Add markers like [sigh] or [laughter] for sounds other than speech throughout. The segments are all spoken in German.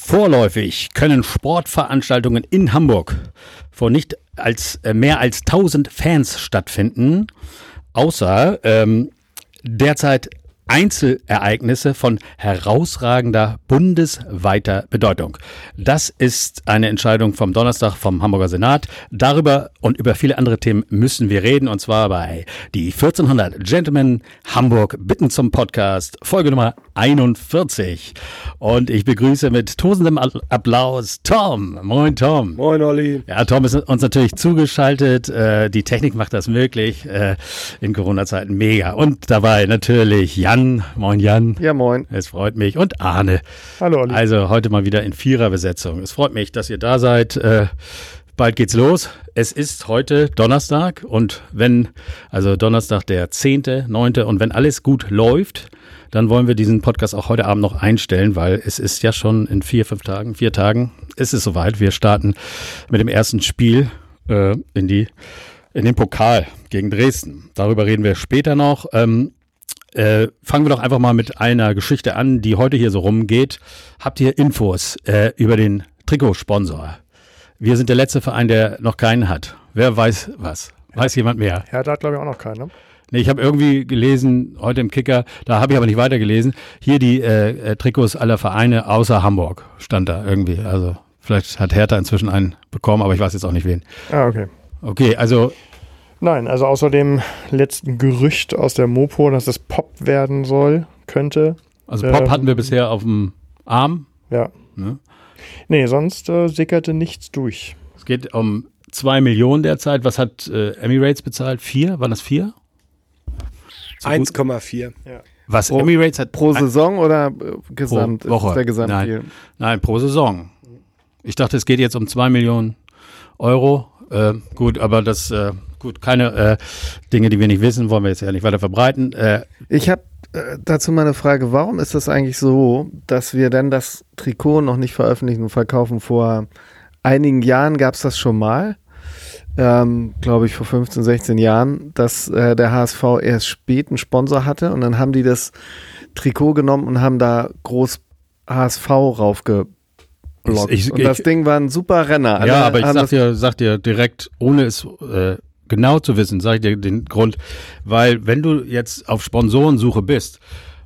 Vorläufig können Sportveranstaltungen in Hamburg vor nicht als äh, mehr als 1000 Fans stattfinden, außer ähm, derzeit Einzelereignisse von herausragender bundesweiter Bedeutung. Das ist eine Entscheidung vom Donnerstag vom Hamburger Senat. Darüber und über viele andere Themen müssen wir reden und zwar bei die 1400 Gentlemen Hamburg bitten zum Podcast Folge Nummer 41. Und ich begrüße mit tosendem Applaus Tom. Moin Tom. Moin Olli. Ja, Tom ist uns natürlich zugeschaltet. Äh, die Technik macht das möglich äh, in Corona-Zeiten. Mega. Und dabei natürlich Jan. Moin Jan. Ja, moin. Es freut mich. Und Arne. Hallo Olli. Also heute mal wieder in Viererbesetzung. Es freut mich, dass ihr da seid. Äh, bald geht's los. Es ist heute Donnerstag und wenn, also Donnerstag der 10., und wenn alles gut läuft, dann wollen wir diesen Podcast auch heute Abend noch einstellen, weil es ist ja schon in vier, fünf Tagen, vier Tagen ist es soweit. Wir starten mit dem ersten Spiel äh, in die in den Pokal gegen Dresden. Darüber reden wir später noch. Ähm, äh, fangen wir doch einfach mal mit einer Geschichte an, die heute hier so rumgeht. Habt ihr Infos äh, über den Trikotsponsor? Wir sind der letzte Verein, der noch keinen hat. Wer weiß was? Weiß jemand mehr? Hertha hat, glaube ich, auch noch keinen, ne? Nee, ich habe irgendwie gelesen, heute im Kicker, da habe ich aber nicht weitergelesen, hier die äh, äh, Trikots aller Vereine außer Hamburg stand da irgendwie. Also vielleicht hat Hertha inzwischen einen bekommen, aber ich weiß jetzt auch nicht wen. Ah, okay. Okay, also. Nein, also außer dem letzten Gerücht aus der Mopo, dass es Pop werden soll, könnte. Also Pop ähm, hatten wir bisher auf dem Arm. Ja. Ne? Nee, sonst äh, sickerte nichts durch. Es geht um zwei Millionen derzeit. Was hat äh, Emirates bezahlt? Vier? Waren das vier? 1,4. Ja. Was pro, Emirates hat pro Saison oder äh, gesamt? Pro Woche. der Gesamt Nein. Nein, pro Saison. Ich dachte, es geht jetzt um zwei Millionen Euro. Äh, gut, aber das äh, gut, keine äh, Dinge, die wir nicht wissen, wollen wir jetzt ja nicht weiter verbreiten. Äh, ich habe äh, dazu mal eine Frage, warum ist das eigentlich so, dass wir denn das Trikot noch nicht veröffentlichen und verkaufen? Vor einigen Jahren gab es das schon mal ähm, glaube ich, vor 15, 16 Jahren, dass äh, der HSV erst spät einen Sponsor hatte und dann haben die das Trikot genommen und haben da groß HSV raufgeblockt. Ich, und das Ding war ein super Renner. ja, aber ich sag dir, sag dir direkt, ohne es äh, genau zu wissen, sag ich dir den Grund, weil wenn du jetzt auf Sponsorensuche bist,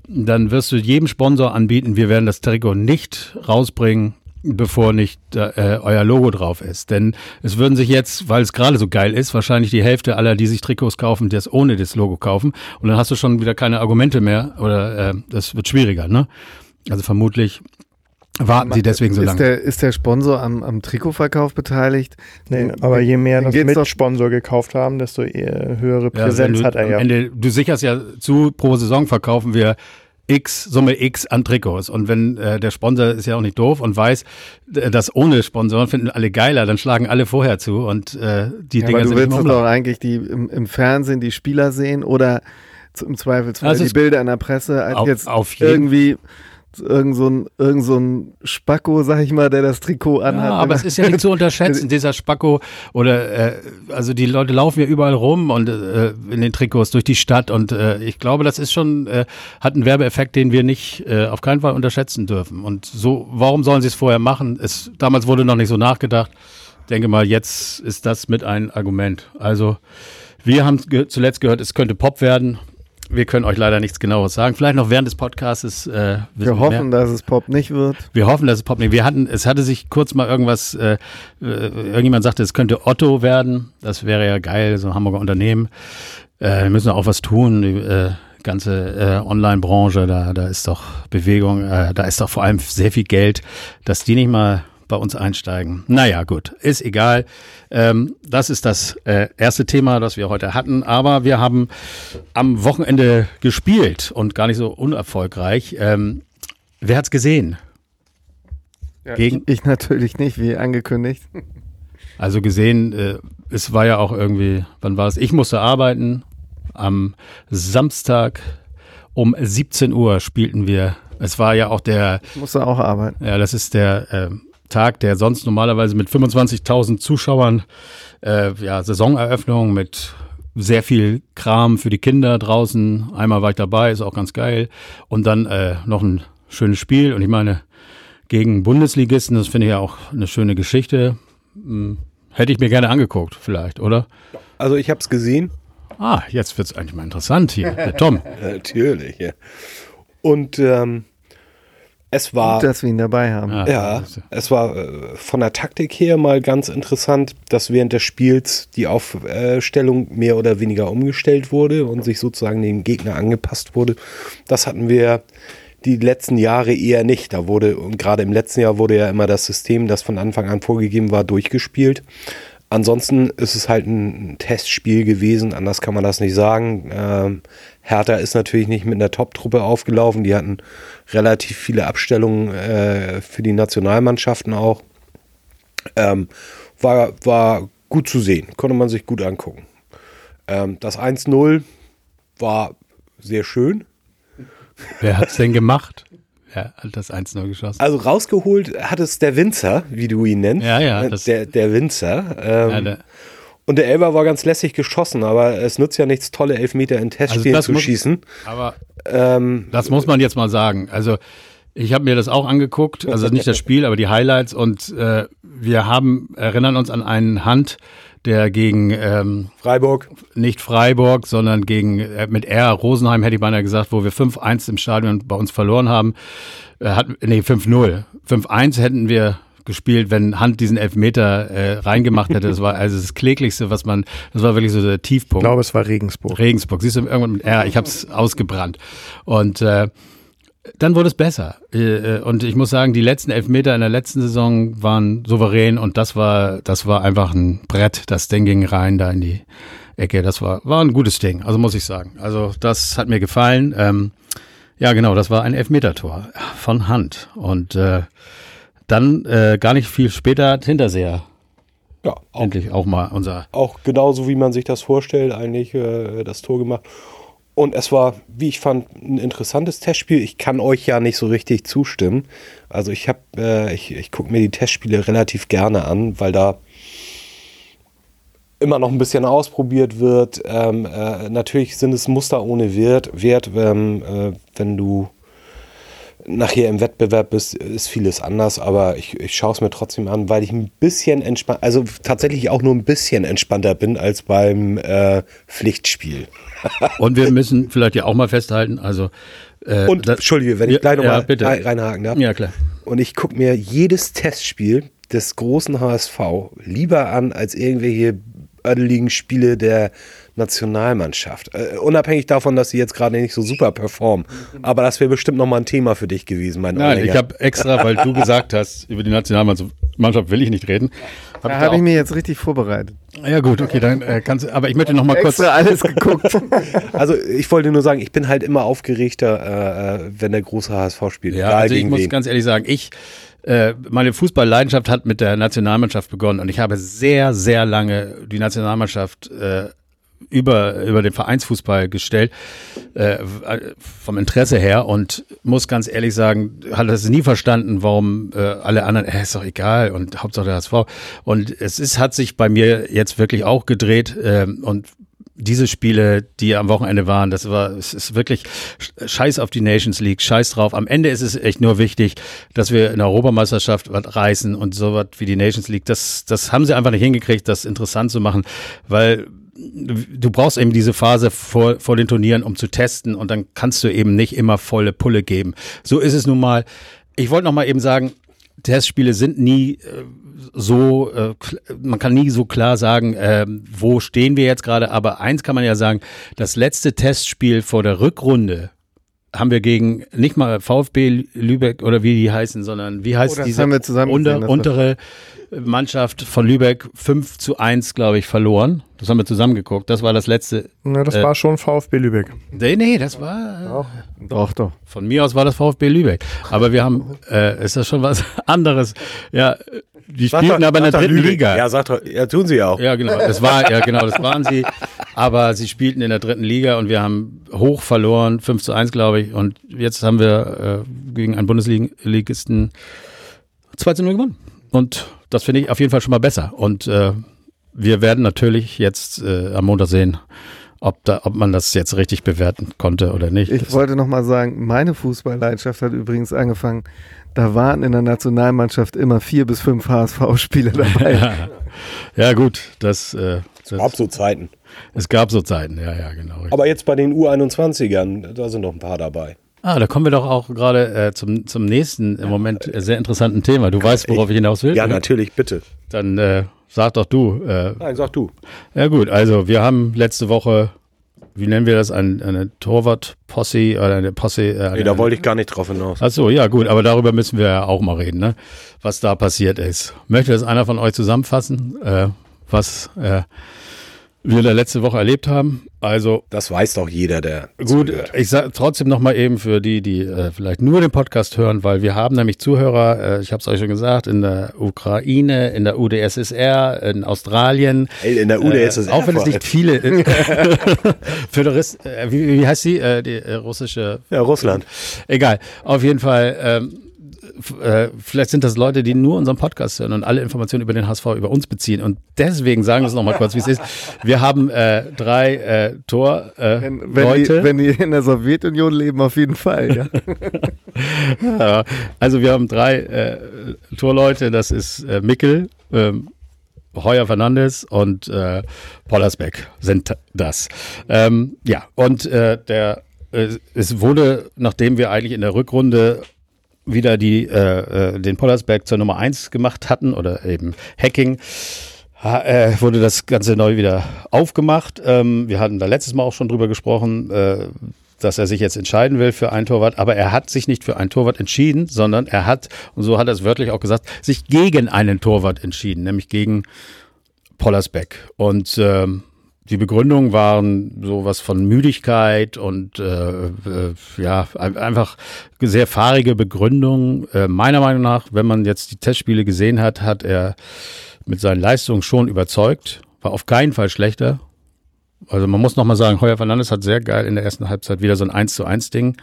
dann wirst du jedem Sponsor anbieten, wir werden das Trikot nicht rausbringen, bevor nicht äh, euer Logo drauf ist. Denn es würden sich jetzt, weil es gerade so geil ist, wahrscheinlich die Hälfte aller, die sich Trikots kaufen, das ohne das Logo kaufen. Und dann hast du schon wieder keine Argumente mehr oder äh, das wird schwieriger. Ne? Also vermutlich warten sie deswegen so ist lange. Der, ist der Sponsor am, am Trikotverkauf beteiligt? Nee, aber je mehr das mit Sponsor gekauft haben, desto höhere Präsenz ja, du, hat er ja. Ende, du sicherst ja zu, pro Saison verkaufen wir X, Summe X an Trikots. Und wenn äh, der Sponsor ist ja auch nicht doof und weiß, äh, dass ohne Sponsoren finden alle geiler, dann schlagen alle vorher zu und äh, die ja, Dinger aber du sind willst doch eigentlich die im, im, Fernsehen die Spieler sehen oder im Zweifelsfall also die Bilder in der Presse als auf, jetzt auf irgendwie irgend so ein, irgend so ein Spacko, sag ich mal, der das Trikot anhat. Ja, aber es ist ja nicht zu unterschätzen, [laughs] dieser Spacko oder äh, also die Leute laufen ja überall rum und äh, in den Trikots durch die Stadt und äh, ich glaube, das ist schon äh, hat einen Werbeeffekt, den wir nicht äh, auf keinen Fall unterschätzen dürfen. Und so, warum sollen sie es vorher machen? Es damals wurde noch nicht so nachgedacht. Ich denke mal, jetzt ist das mit ein Argument. Also wir haben zuletzt gehört, es könnte Pop werden wir können euch leider nichts genaues sagen. Vielleicht noch während des Podcasts. Äh, wir hoffen, mehr. dass es Pop nicht wird. Wir hoffen, dass es Pop nicht. Wir hatten, es hatte sich kurz mal irgendwas, äh, äh, irgendjemand sagte, es könnte Otto werden. Das wäre ja geil, so ein Hamburger Unternehmen. Äh, wir müssen auch was tun. Die äh, ganze äh, Online-Branche, da, da ist doch Bewegung, äh, da ist doch vor allem sehr viel Geld, dass die nicht mal bei uns einsteigen. Naja, gut, ist egal. Ähm, das ist das äh, erste Thema, das wir heute hatten. Aber wir haben am Wochenende gespielt und gar nicht so unerfolgreich. Ähm, wer hat's gesehen? Ja, Gegen ich natürlich nicht, wie angekündigt. [laughs] Also gesehen, äh, es war ja auch irgendwie, wann war es? Ich musste arbeiten. Am Samstag um 17 Uhr spielten wir. Es war ja auch der. Ich musste auch arbeiten. Ja, das ist der äh, Tag, der sonst normalerweise mit 25.000 Zuschauern, äh, ja, Saisoneröffnung mit sehr viel Kram für die Kinder draußen. Einmal war ich dabei, ist auch ganz geil. Und dann äh, noch ein schönes Spiel. Und ich meine, gegen Bundesligisten. Das finde ich ja auch eine schöne Geschichte. Hm, hätte ich mir gerne angeguckt, vielleicht, oder? Also ich habe es gesehen. Ah, jetzt wird es eigentlich mal interessant hier. Der Tom. [laughs] Natürlich, ja. Und ähm, es war. Gut, dass wir ihn dabei haben. Ja, ja es war äh, von der Taktik her mal ganz interessant, dass während des Spiels die Aufstellung mehr oder weniger umgestellt wurde und sich sozusagen dem Gegner angepasst wurde. Das hatten wir die letzten Jahre eher nicht. Da wurde, und gerade im letzten Jahr wurde ja immer das System, das von Anfang an vorgegeben war, durchgespielt. Ansonsten ist es halt ein Testspiel gewesen, anders kann man das nicht sagen. Ähm, Hertha ist natürlich nicht mit einer Top-Truppe aufgelaufen. Die hatten relativ viele Abstellungen äh, für die Nationalmannschaften auch. Ähm, war, war gut zu sehen, konnte man sich gut angucken. Ähm, das 1-0 war sehr schön. Wer hat es denn gemacht? Ja, das 1-0 geschossen. Also rausgeholt hat es der Winzer, wie du ihn nennst. Ja, ja. Äh, der, der Winzer. Ähm, ja, der und der Elber war ganz lässig geschossen, aber es nützt ja nichts, tolle Elfmeter in Testspielen also zu muss, schießen. Aber ähm, das muss man jetzt mal sagen. Also ich habe mir das auch angeguckt, also nicht das Spiel, aber die Highlights und äh, wir haben, erinnern uns an einen Hand, der gegen ähm, Freiburg. Nicht Freiburg, sondern gegen äh, mit R Rosenheim hätte ich beinahe gesagt, wo wir 5-1 im Stadion bei uns verloren haben. Äh, hat, nee, 5-0. 5-1 hätten wir gespielt, wenn Hand diesen Elfmeter äh, reingemacht hätte. Das war also das kläglichste, was man, das war wirklich so der Tiefpunkt. Ich glaube, es war Regensburg. Regensburg. Siehst du, irgendwann mit R, ich habe es ausgebrannt. Und äh, dann wurde es besser. Äh, und ich muss sagen, die letzten Elfmeter in der letzten Saison waren souverän und das war, das war einfach ein Brett. Das Ding ging rein da in die Ecke. Das war, war ein gutes Ding, also muss ich sagen. Also das hat mir gefallen. Ähm, ja, genau, das war ein Elfmetertor von Hand. Und äh, dann äh, gar nicht viel später hat Hinterseher ja, auch, endlich auch mal unser. Auch genauso wie man sich das vorstellt, eigentlich äh, das Tor gemacht. Und es war, wie ich fand, ein interessantes Testspiel. Ich kann euch ja nicht so richtig zustimmen. Also ich habe, äh, ich, ich gucke mir die Testspiele relativ gerne an, weil da immer noch ein bisschen ausprobiert wird. Ähm, äh, natürlich sind es Muster ohne Wert. Wert ähm, äh, wenn du nachher im Wettbewerb bist, ist vieles anders, aber ich, ich schaue es mir trotzdem an, weil ich ein bisschen entspannt, also tatsächlich auch nur ein bisschen entspannter bin als beim äh, Pflichtspiel. [laughs] Und wir müssen vielleicht ja auch mal festhalten, also äh, und das, Entschuldige, wenn ich gleich nochmal ja, reinhaken darf. Ja, klar. Und ich gucke mir jedes Testspiel des großen HSV lieber an als irgendwelche ödeligen Spiele der Nationalmannschaft. Uh, unabhängig davon, dass sie jetzt gerade nicht so super performen. Aber das wäre bestimmt nochmal ein Thema für dich gewesen, mein Nein, Ohrlänger. ich habe extra, weil du gesagt hast, über die Nationalmannschaft will ich nicht reden. Hab da habe ich mir jetzt richtig vorbereitet. Ja gut, okay, dann äh, kannst du, aber ich möchte noch mal kurz... Extra alles geguckt. [laughs] also ich wollte nur sagen, ich bin halt immer aufgeregter, äh, wenn der große HSV spielt. Ja, also ich muss wen. ganz ehrlich sagen, ich äh, meine Fußballleidenschaft hat mit der Nationalmannschaft begonnen und ich habe sehr, sehr lange die Nationalmannschaft äh, über, über den Vereinsfußball gestellt, äh, vom Interesse her und muss ganz ehrlich sagen, hat das nie verstanden, warum äh, alle anderen, äh, ist doch egal und Hauptsache der HSV. Und es ist, hat sich bei mir jetzt wirklich auch gedreht äh, und diese Spiele, die am Wochenende waren, das war, es ist wirklich Scheiß auf die Nations League, Scheiß drauf. Am Ende ist es echt nur wichtig, dass wir in der Europameisterschaft was reißen und so was wie die Nations League. Das, das haben sie einfach nicht hingekriegt, das interessant zu machen, weil du brauchst eben diese Phase vor, vor den Turnieren, um zu testen und dann kannst du eben nicht immer volle Pulle geben. So ist es nun mal. Ich wollte noch mal eben sagen, Testspiele sind nie äh, so, äh, man kann nie so klar sagen, äh, wo stehen wir jetzt gerade, aber eins kann man ja sagen, das letzte Testspiel vor der Rückrunde haben wir gegen nicht mal VfB Lübeck oder wie die heißen, sondern wie heißt oh, diese unter, untere Mannschaft von Lübeck 5 zu 1, glaube ich, verloren. Das haben wir zusammen geguckt. Das war das letzte. Ja, das äh, war schon VfB Lübeck. Nee, nee, das war. Doch. doch, doch. Von mir aus war das VfB Lübeck. Aber wir haben, äh, ist das schon was [laughs] anderes? Ja, die spielten aber in der dritten Lübeck. Liga. Ja, sagt doch, ja, tun sie auch. Ja, genau. Das war, ja, genau, das waren sie. [laughs] Aber sie spielten in der dritten Liga und wir haben hoch verloren, 5 zu 1, glaube ich. Und jetzt haben wir äh, gegen einen Bundesligisten 2 zu 0 gewonnen. Und das finde ich auf jeden Fall schon mal besser. Und äh, wir werden natürlich jetzt äh, am Montag sehen, ob, da, ob man das jetzt richtig bewerten konnte oder nicht. Ich wollte noch mal sagen, meine Fußballleidenschaft hat übrigens angefangen da waren in der Nationalmannschaft immer vier bis fünf HSV-Spieler dabei. [laughs] ja, gut, das, äh, das. Gab so Zeiten. Es gab so Zeiten, ja, ja, genau. Aber jetzt bei den U21ern, da sind noch ein paar dabei. Ah, da kommen wir doch auch gerade äh, zum, zum nächsten im Moment sehr interessanten Thema. Du weißt, worauf ich hinaus will? Ja, natürlich, bitte. Dann äh, sag doch du. Äh, Nein, sag du. Ja gut, also wir haben letzte Woche, wie nennen wir das, ein, eine Torwart-Posse oder eine Posse? Äh, nee, da wollte ich gar nicht drauf hinaus. Ach so, ja gut, aber darüber müssen wir ja auch mal reden, ne? was da passiert ist. Möchte das einer von euch zusammenfassen, äh, was äh, wir da letzte Woche erlebt haben. Also das weiß doch jeder, der gut. Zuhört. Ich sage trotzdem noch mal eben für die, die äh, vielleicht nur den Podcast hören, weil wir haben nämlich Zuhörer. Äh, ich habe es euch schon gesagt in der Ukraine, in der UdSSR, in Australien. Hey, in der UdSSR. Äh, auch wenn es nicht viele [laughs] äh, [laughs] Föderist. Äh, wie, wie heißt sie? Äh, die russische. Ja, Russland. Egal. Auf jeden Fall. Ähm, äh, vielleicht sind das Leute, die nur unseren Podcast hören und alle Informationen über den HSV über uns beziehen. Und deswegen sagen wir es nochmal kurz, wie es ist. Wir haben äh, drei äh, Tor äh, wenn, wenn Leute. Die, wenn die in der Sowjetunion leben, auf jeden Fall. Ja. [laughs] ja, also wir haben drei äh, Torleute. Das ist äh, Mickel, ähm, Heuer Fernandes und äh, Pollersbeck sind das. Ähm, ja, und äh, der äh, es wurde, nachdem wir eigentlich in der Rückrunde wieder die, äh, äh, den Pollersberg zur Nummer 1 gemacht hatten oder eben Hacking, äh, wurde das Ganze neu wieder aufgemacht. Ähm, wir hatten da letztes Mal auch schon drüber gesprochen, äh, dass er sich jetzt entscheiden will für ein Torwart, aber er hat sich nicht für ein Torwart entschieden, sondern er hat, und so hat er es wörtlich auch gesagt, sich gegen einen Torwart entschieden, nämlich gegen Pollersbeck. Und ähm, die Begründungen waren sowas von Müdigkeit und äh, äh, ja, einfach sehr fahrige Begründungen. Äh, meiner Meinung nach, wenn man jetzt die Testspiele gesehen hat, hat er mit seinen Leistungen schon überzeugt. War auf keinen Fall schlechter. Also man muss nochmal sagen, Heuer Fernandes hat sehr geil in der ersten Halbzeit wieder so ein 1 zu 1 Ding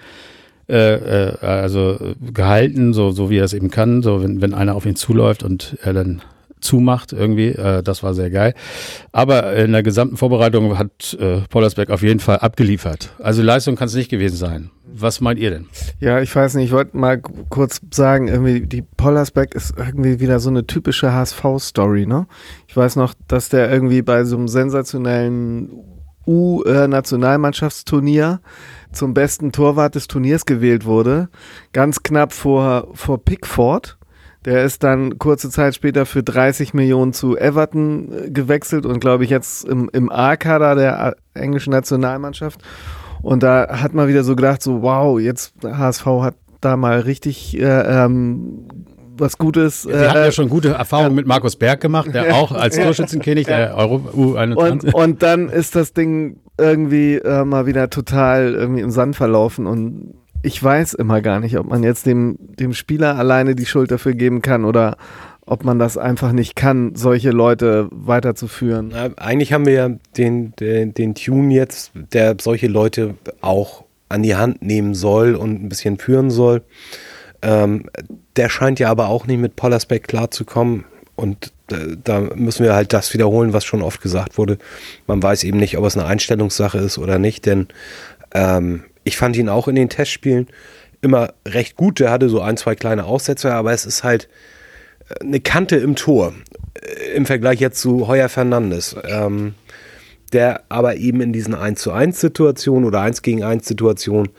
äh, äh, also gehalten, so, so wie er es eben kann, so wenn, wenn einer auf ihn zuläuft und er dann zumacht irgendwie. Äh, das war sehr geil. Aber in der gesamten Vorbereitung hat äh, Pollersbeck auf jeden Fall abgeliefert. Also Leistung kann es nicht gewesen sein. Was meint ihr denn? Ja, ich weiß nicht, ich wollte mal kurz sagen, irgendwie die Pollersbeck ist irgendwie wieder so eine typische HSV-Story, ne? Ich weiß noch, dass der irgendwie bei so einem sensationellen U-Nationalmannschaftsturnier zum besten Torwart des Turniers gewählt wurde. Ganz knapp vor, vor Pickford der ist dann kurze Zeit später für 30 Millionen zu Everton äh, gewechselt und glaube ich jetzt im, im A-Kader der äh, englischen Nationalmannschaft. Und da hat man wieder so gedacht, so wow, jetzt HSV hat da mal richtig äh, ähm, was Gutes. Sie äh, hatten ja schon gute Erfahrungen äh, mit Markus Berg gemacht, der auch als Torschützenkönig der Euro U21. Und, und dann ist das Ding irgendwie äh, mal wieder total irgendwie im Sand verlaufen und ich weiß immer gar nicht, ob man jetzt dem, dem Spieler alleine die Schuld dafür geben kann oder ob man das einfach nicht kann, solche Leute weiterzuführen. Eigentlich haben wir ja den, den, den Tune jetzt, der solche Leute auch an die Hand nehmen soll und ein bisschen führen soll. Ähm, der scheint ja aber auch nicht mit Pollersbeck klarzukommen. Und äh, da müssen wir halt das wiederholen, was schon oft gesagt wurde. Man weiß eben nicht, ob es eine Einstellungssache ist oder nicht, denn ähm, ich fand ihn auch in den Testspielen immer recht gut. Der hatte so ein, zwei kleine Aussetzer, aber es ist halt äh, eine Kante im Tor äh, im Vergleich jetzt zu Heuer Fernandes. Ähm, der aber eben in diesen 1 zu 1 Situationen oder 1 gegen 1 Situationen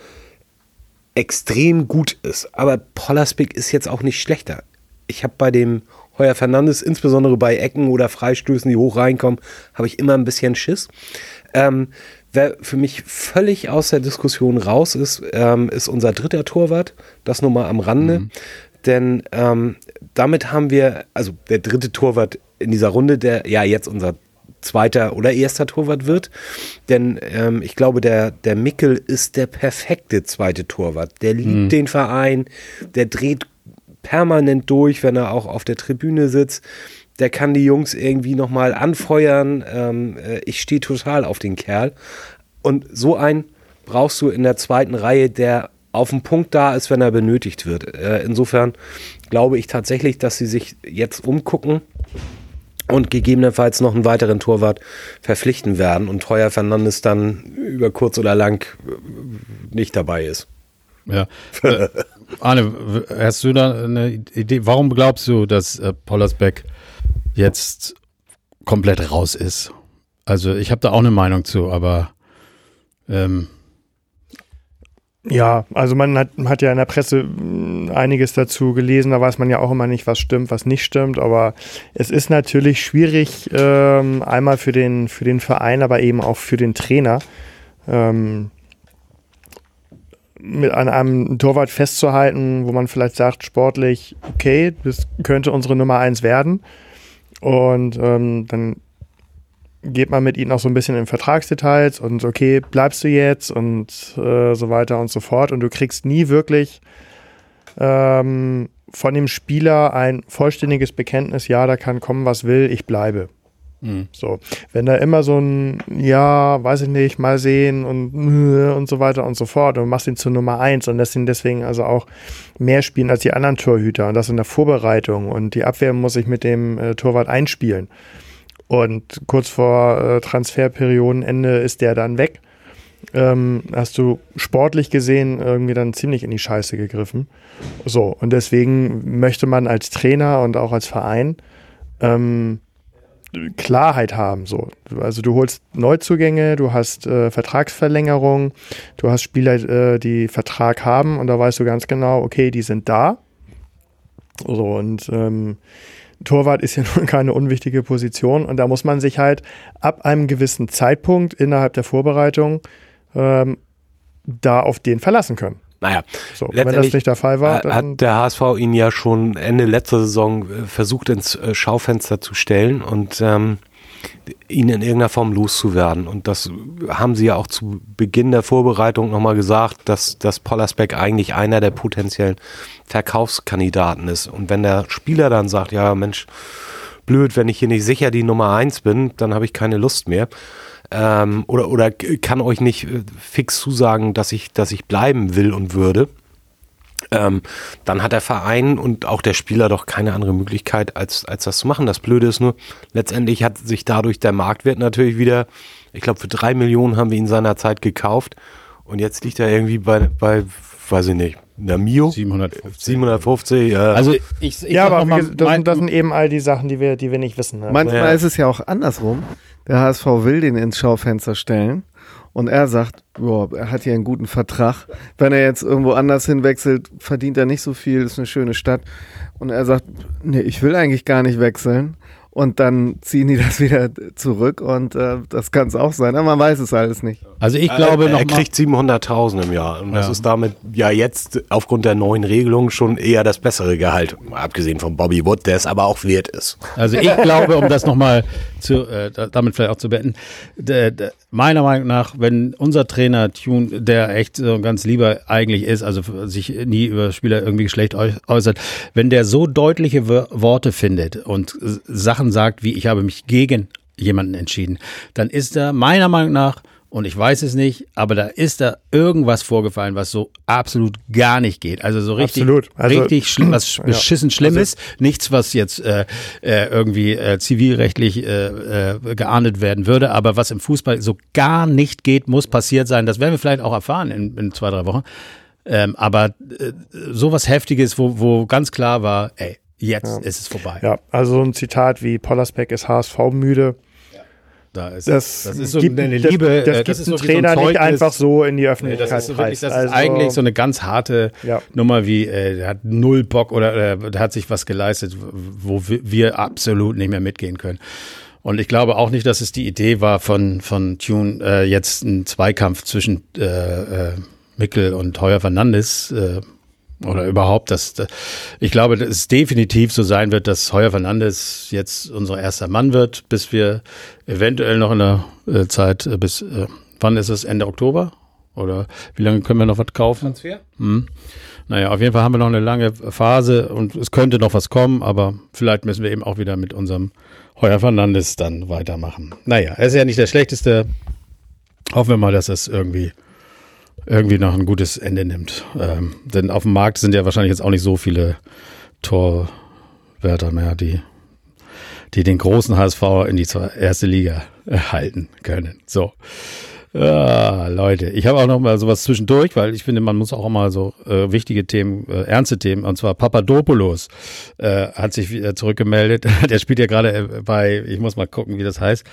extrem gut ist. Aber Pollersbeck ist jetzt auch nicht schlechter. Ich habe bei dem Heuer Fernandes, insbesondere bei Ecken oder Freistößen, die hoch reinkommen, habe ich immer ein bisschen Schiss. Ähm, Wer für mich völlig aus der Diskussion raus ist, ähm, ist unser dritter Torwart. Das nur mal am Rande. Mhm. Denn ähm, damit haben wir, also der dritte Torwart in dieser Runde, der ja jetzt unser zweiter oder erster Torwart wird. Denn ähm, ich glaube, der, der Mickel ist der perfekte zweite Torwart. Der liebt mhm. den Verein, der dreht permanent durch, wenn er auch auf der Tribüne sitzt der kann die Jungs irgendwie nochmal anfeuern. Ähm, äh, ich stehe total auf den Kerl. Und so einen brauchst du in der zweiten Reihe, der auf dem Punkt da ist, wenn er benötigt wird. Äh, insofern glaube ich tatsächlich, dass sie sich jetzt umgucken und gegebenenfalls noch einen weiteren Torwart verpflichten werden und Heuer Fernandes dann über kurz oder lang äh, nicht dabei ist. Ja. Äh, Arne, hast du da eine Idee? Warum glaubst du, dass äh, Pollersbeck jetzt komplett raus ist? Also ich habe da auch eine Meinung zu, aber ähm, ja, also man hat, hat, ja in der Presse hm, einiges dazu gelesen, da weiß man ja auch immer nicht, was stimmt, was nicht stimmt, aber es ist natürlich schwierig, ähm, einmal für den, für den Verein, aber eben auch für den Trainer, ähm, mit an einem Torwart festzuhalten, wo man vielleicht sagt, sportlich, okay, das könnte unsere Nummer eins werden. Und ähm, dann geht man mit ihnen auch so ein bisschen in Vertragsdetails und okay, bleibst du jetzt und äh, so weiter und so fort. Und du kriegst nie wirklich ähm, von dem Spieler ein vollständiges Bekenntnis, ja, da kann kommen, was will, ich bleibe. Mhm. So, wenn da immer so ein, ja, weiß ich nicht, mal sehen und und so weiter und so fort und machst ihn zur Nummer eins und lässt ihn deswegen also auch mehr spielen als die anderen Torhüter und das in der Vorbereitung und die Abwehr muss sich mit dem äh, Torwart einspielen. Und kurz vor äh, Transferperiodenende ist der dann weg. Ähm, hast du sportlich gesehen irgendwie dann ziemlich in die Scheiße gegriffen. So, und deswegen möchte man als Trainer und auch als Verein ähm, Klarheit haben. So. Also du holst Neuzugänge, du hast äh, Vertragsverlängerung, du hast Spieler, äh, die Vertrag haben und da weißt du ganz genau, okay, die sind da. So, und ähm, Torwart ist ja [laughs] nun keine unwichtige Position und da muss man sich halt ab einem gewissen Zeitpunkt innerhalb der Vorbereitung ähm, da auf den verlassen können. Naja, so, wenn das nicht der Fall war, hat der HSV ihn ja schon Ende letzter Saison äh, versucht ins äh, Schaufenster zu stellen und ähm, ihn in irgendeiner Form loszuwerden. Und das haben sie ja auch zu Beginn der Vorbereitung nochmal gesagt, dass, dass Pollersbeck eigentlich einer der potenziellen Verkaufskandidaten ist. Und wenn der Spieler dann sagt, ja Mensch, blöd, wenn ich hier nicht sicher die Nummer eins bin, dann habe ich keine Lust mehr. Ähm, oder, oder kann euch nicht äh, fix zusagen, dass ich, dass ich bleiben will und würde ähm, dann hat der Verein und auch der Spieler doch keine andere Möglichkeit, als, als das zu machen. Das Blöde ist nur, letztendlich hat sich dadurch der Marktwert natürlich wieder, ich glaube, für drei Millionen haben wir ihn seinerzeit gekauft und jetzt liegt er irgendwie bei, bei weiß ich nicht, einer Mio? 750. 750, ja. Also ich, ich ja, aber mal, das, sind, das, sind, eben all die Sachen, die wir, die wir nicht wissen. Ne? Manchmal ja. ist es ja auch andersrum. Der HSV will den ins Schaufenster stellen und er sagt, boah, er hat hier einen guten Vertrag. Wenn er jetzt irgendwo anders hinwechselt, verdient er nicht so viel, ist eine schöne Stadt. Und er sagt, nee, ich will eigentlich gar nicht wechseln und dann ziehen die [laughs] das wieder zurück und äh, das kann es auch sein, aber man weiß es alles nicht. Also ich glaube er, er kriegt 700.000 im Jahr und das ist damit ja jetzt aufgrund der neuen Regelung schon eher das bessere Gehalt, abgesehen von Bobby Wood, der es aber auch wert ist. Also ich glaube, um das nochmal zu, äh, damit vielleicht auch zu beenden, de, de, meiner Meinung nach, wenn unser Trainer Tune, der echt so ganz lieber eigentlich ist, also sich nie über Spieler irgendwie schlecht äußert, wenn der so deutliche Worte findet und Sachen sagt, wie ich habe mich gegen jemanden entschieden, dann ist da meiner Meinung nach, und ich weiß es nicht, aber da ist da irgendwas vorgefallen, was so absolut gar nicht geht. Also so richtig, also, richtig schlimm, was [clears throat] ja, beschissen schlimm also, ist. Nichts, was jetzt äh, äh, irgendwie äh, zivilrechtlich äh, äh, geahndet werden würde, aber was im Fußball so gar nicht geht, muss passiert sein. Das werden wir vielleicht auch erfahren in, in zwei, drei Wochen. Ähm, aber äh, sowas Heftiges, wo, wo ganz klar war, ey, Jetzt ja. ist es vorbei. Ja, also ein Zitat wie Pollersbeck ist HSV müde. Da ist, das, das ist so gibt, eine Liebe. Das, das, äh, das gibt ein Trainer so ein nicht einfach so in die Öffentlichkeit. Nee, das ist, so wirklich, das also, ist eigentlich so eine ganz harte ja. Nummer wie, äh, der hat null Bock oder äh, hat sich was geleistet, wo wir absolut nicht mehr mitgehen können. Und ich glaube auch nicht, dass es die Idee war von, von Tune, äh, jetzt einen Zweikampf zwischen äh, äh, Mickel und Heuer Fernandes äh, oder überhaupt, dass ich glaube, dass es definitiv so sein wird, dass Heuer Fernandes jetzt unser erster Mann wird, bis wir eventuell noch in der äh, Zeit äh, bis äh, wann ist es Ende Oktober oder wie lange können wir noch was kaufen? Transfer? Hm. Naja, auf jeden Fall haben wir noch eine lange Phase und es könnte noch was kommen, aber vielleicht müssen wir eben auch wieder mit unserem Heuer Fernandes dann weitermachen. Naja, er ist ja nicht der schlechteste. Hoffen wir mal, dass es irgendwie irgendwie noch ein gutes Ende nimmt. Ähm, denn auf dem Markt sind ja wahrscheinlich jetzt auch nicht so viele Torwärter mehr, die, die den großen HSV in die erste Liga halten können. So. Ja, Leute, ich habe auch noch mal sowas zwischendurch, weil ich finde, man muss auch mal so äh, wichtige Themen, äh, ernste Themen, und zwar Papadopoulos äh, hat sich wieder zurückgemeldet. [laughs] Der spielt ja gerade äh, bei, ich muss mal gucken, wie das heißt.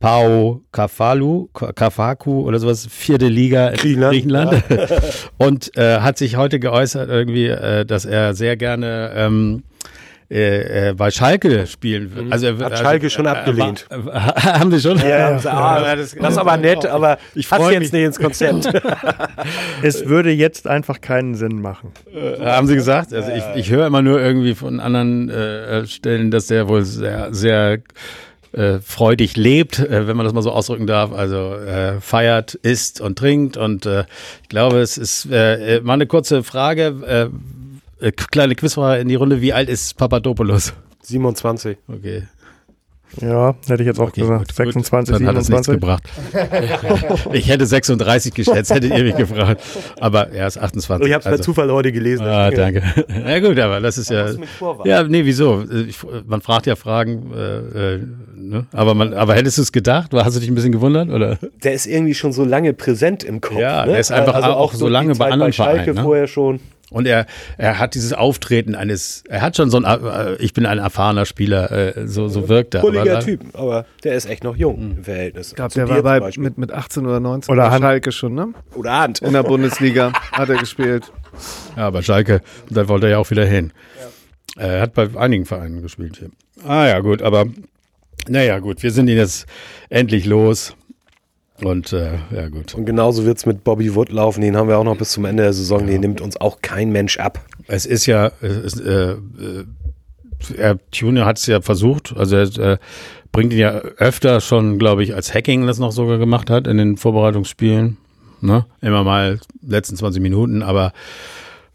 Pau Kafalu, Kafaku oder sowas, vierte Liga in Griechenland, Griechenland. [laughs] Und äh, hat sich heute geäußert, irgendwie, äh, dass er sehr gerne ähm, äh, äh, bei Schalke spielen will. Also, er- Hat also, Schalke schon abgelehnt. Äh, [laughs] haben sie schon? Ja, sie, ah, das, das ist aber nett, aber ich freu passe jetzt mich. nicht ins Konzept. [laughs] Es würde jetzt einfach keinen Sinn machen. Äh, haben sie gesagt? Also ich, ich höre immer nur irgendwie von anderen äh, Stellen, dass der wohl sehr, sehr äh, freudig lebt, äh, wenn man das mal so ausdrücken darf. Also äh, feiert, isst und trinkt. Und äh, ich glaube, es ist äh, äh, mal eine kurze Frage, äh, äh, kleine Quizfrage in die Runde. Wie alt ist Papadopoulos? 27. Okay. Ja, hätte ich jetzt auch okay gesagt. gut, 26, Dann hat es nichts 27. gebracht. [laughs] ich hätte 36 geschätzt, hättet ihr mich gefragt. Aber er ist 28. Ich habe es bei also- Zufall heute gelesen. Ah, danke. Ja gut, aber das ist ja. Ja, nee, wieso? Ich, man fragt ja Fragen, äh, äh, ne? aber man, aber hättest du es gedacht? Hast du dich ein bisschen gewundert oder? Der ist irgendwie schon so lange präsent im Kopf. Ja, ne? der ist einfach auch so die lange bei anderen Schalke Vereinen, ne? vorher schon. Und er, er hat dieses Auftreten eines, er hat schon so ein, äh, ich bin ein erfahrener Spieler, äh, so, so wirkt er. Bulliger Aber- Typ, aber der ist echt noch jung im Verhältnis. Ich glaube, der war bei, mit, mit 18 oder 19 Oder Hand- Schalke schon, ne? Oder Hand. In der Bundesliga hat er gespielt. Ja, bei Schalke, da wollte er ja auch wieder hin. Er hat bei einigen Vereinen gespielt hier. Ah ja, gut, aber naja, gut, wir sind ihn jetzt endlich los. Und äh, ja, gut. Und genauso wird es mit Bobby Wood laufen. Den haben wir auch noch bis zum Ende der Saison. Den nimmt uns auch kein Mensch ab. Es ist ja, es ist, äh, äh, er, Tune hat es ja versucht, also er äh, bringt ihn ja öfter schon, glaube ich, als Hacking das noch sogar gemacht hat in den Vorbereitungsspielen. Ne? Immer mal letzten 20 Minuten, aber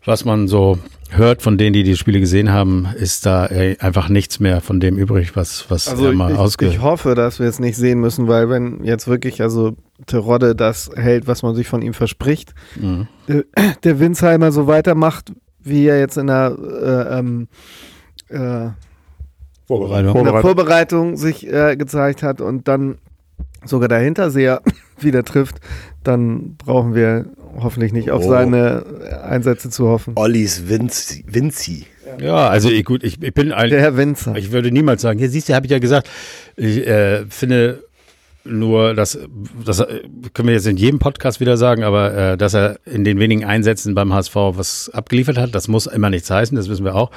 was man so hört von denen, die die Spiele gesehen haben, ist da äh, einfach nichts mehr von dem übrig, was, was Also er mal ich, ausge... ich hoffe, dass wir es nicht sehen müssen, weil wenn jetzt wirklich also Terodde das hält, was man sich von ihm verspricht, Mhm. der, der Winsheimer so weitermacht, wie er jetzt in der, äh, ähm, äh, Vorbereitung. in der Vorbereitung. Vorbereitung sich äh, gezeigt hat und dann sogar der Hinterseher [laughs] wieder trifft, dann brauchen wir hoffentlich nicht auf Oh. seine Einsätze zu hoffen. Ollis Vinci. Vinci. Ja, also ich, gut, ich, ich bin ein, Der Herr Winzer. Ich würde niemals sagen, hier siehst du, habe ich ja gesagt, ich äh, finde nur, dass, das äh, können wir jetzt in jedem Podcast wieder sagen, aber äh, dass er in den wenigen Einsätzen beim HSV was abgeliefert hat, das muss immer nichts heißen, das wissen wir auch.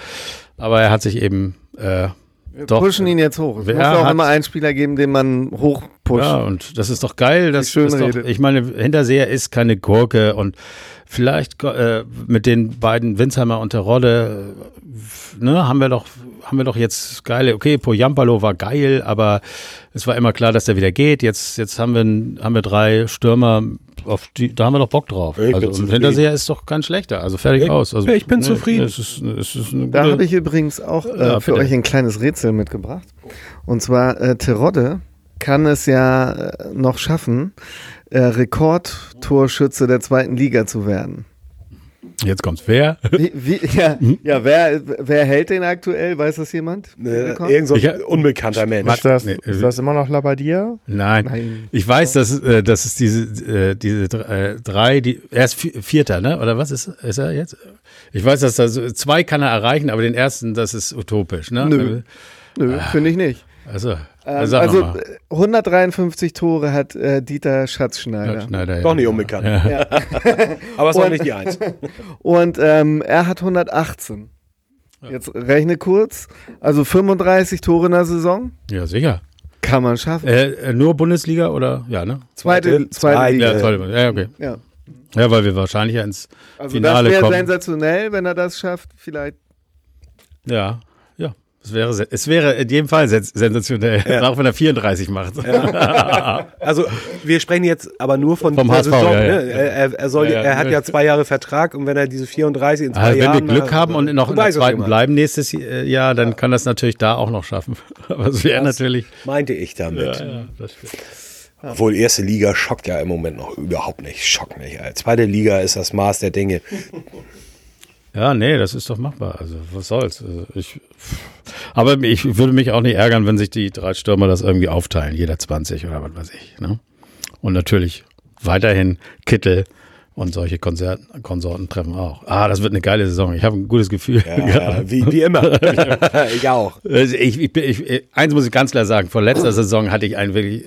Aber er hat sich eben äh, Wir doch, pushen ihn jetzt hoch. Es muss auch hat- immer einen Spieler geben, den man hochpusht. Ja, und das ist doch geil. Das schön ist doch, ich meine, Hinterseher ist keine Gurke und vielleicht äh, mit den beiden Winsheimer und der Rolle, äh, ne, haben wir doch, haben wir doch jetzt geile, okay, Poyampalo war geil, aber es war immer klar, dass der wieder geht. Jetzt, jetzt haben wir, haben wir drei Stürmer, auf die, da haben wir doch Bock drauf. Ich also, und. Hinterseher ist doch kein schlechter, also fertig Ich- aus. Also, ich bin ne, zufrieden. Es ist, es ist eine Da habe ich übrigens auch äh, Ja, für bitte. euch ein kleines Rätsel mitgebracht. Und zwar, äh, Terodde kann es ja äh, noch schaffen, äh, Rekordtorschütze der zweiten Liga zu werden. jetzt kommt's. Wer? Wie, wie, ja, Hm? ja wer, wer hält den aktuell? Weiß das jemand? Äh, Rekord? irgend so ein Ich- unbekannter Mensch. Ist das, Nee, ist das immer noch Labadia? Nein. Nein. Ich weiß, dass, äh, dass es diese, äh, diese äh, drei, die, er ist Vi- Vierter, ne? Oder was ist, ist er jetzt? Ich weiß, dass da so, zwei kann er erreichen, aber den ersten, das ist utopisch, ne? Nö. Nö, finde ich nicht. Also, Ähm, also äh, 153 Tore hat äh, Dieter Schatzschneider. Schneider, ja. Doch nicht unbekannt. Ja. [laughs] Aber es Und- nicht die Eins. [laughs] Und ähm, er hat 118. Jetzt rechne kurz. Also 35 Tore in der Saison. ja, sicher. Kann man schaffen. Äh, nur Bundesliga oder? Ja, ne? Zweite, zweite zweite. Liga. Ja, zweite, ja, okay. Ja. Ja, weil wir wahrscheinlich ja ins Also Finale das wäre kommen. sensationell, wenn er das schafft. Vielleicht. Ja, ja. Es wäre, es wäre in jedem Fall sens sensationell, auch wenn er 34 macht. Also wir sprechen jetzt aber nur von Vom HSV, Saison. ja, ja. Ne? Er, er, soll, Ja, ja. er hat ja zwei Jahre Vertrag und wenn er diese 34 in zwei Also wenn wir Jahren Glück äh, haben und noch in der zweiten bleiben nächstes äh, Jahr, dann kann das natürlich da auch noch schaffen. [laughs] Aber es wäre natürlich. meinte ich damit. Obwohl erste Liga schockt ja im Moment noch überhaupt nicht. Schockt nicht. Alter. Zweite Liga ist das Maß der Dinge. Ja, nee, das ist doch machbar. Also, was soll's? Also, ich, [laughs] aber ich würde mich auch nicht ärgern, wenn sich die drei Stürmer das irgendwie aufteilen, jeder 20 oder was weiß ich. Ne? Und natürlich weiterhin Kittel und solche Konzerten, Konsorten treffen auch. Ah, das wird eine geile Saison. Ich habe ein gutes Gefühl. Ja, [laughs] wie, wie immer. [laughs] ich auch. Also Ich, ich, ich, eins muss ich ganz klar sagen, vor letzter Saison hatte ich einen wirklich,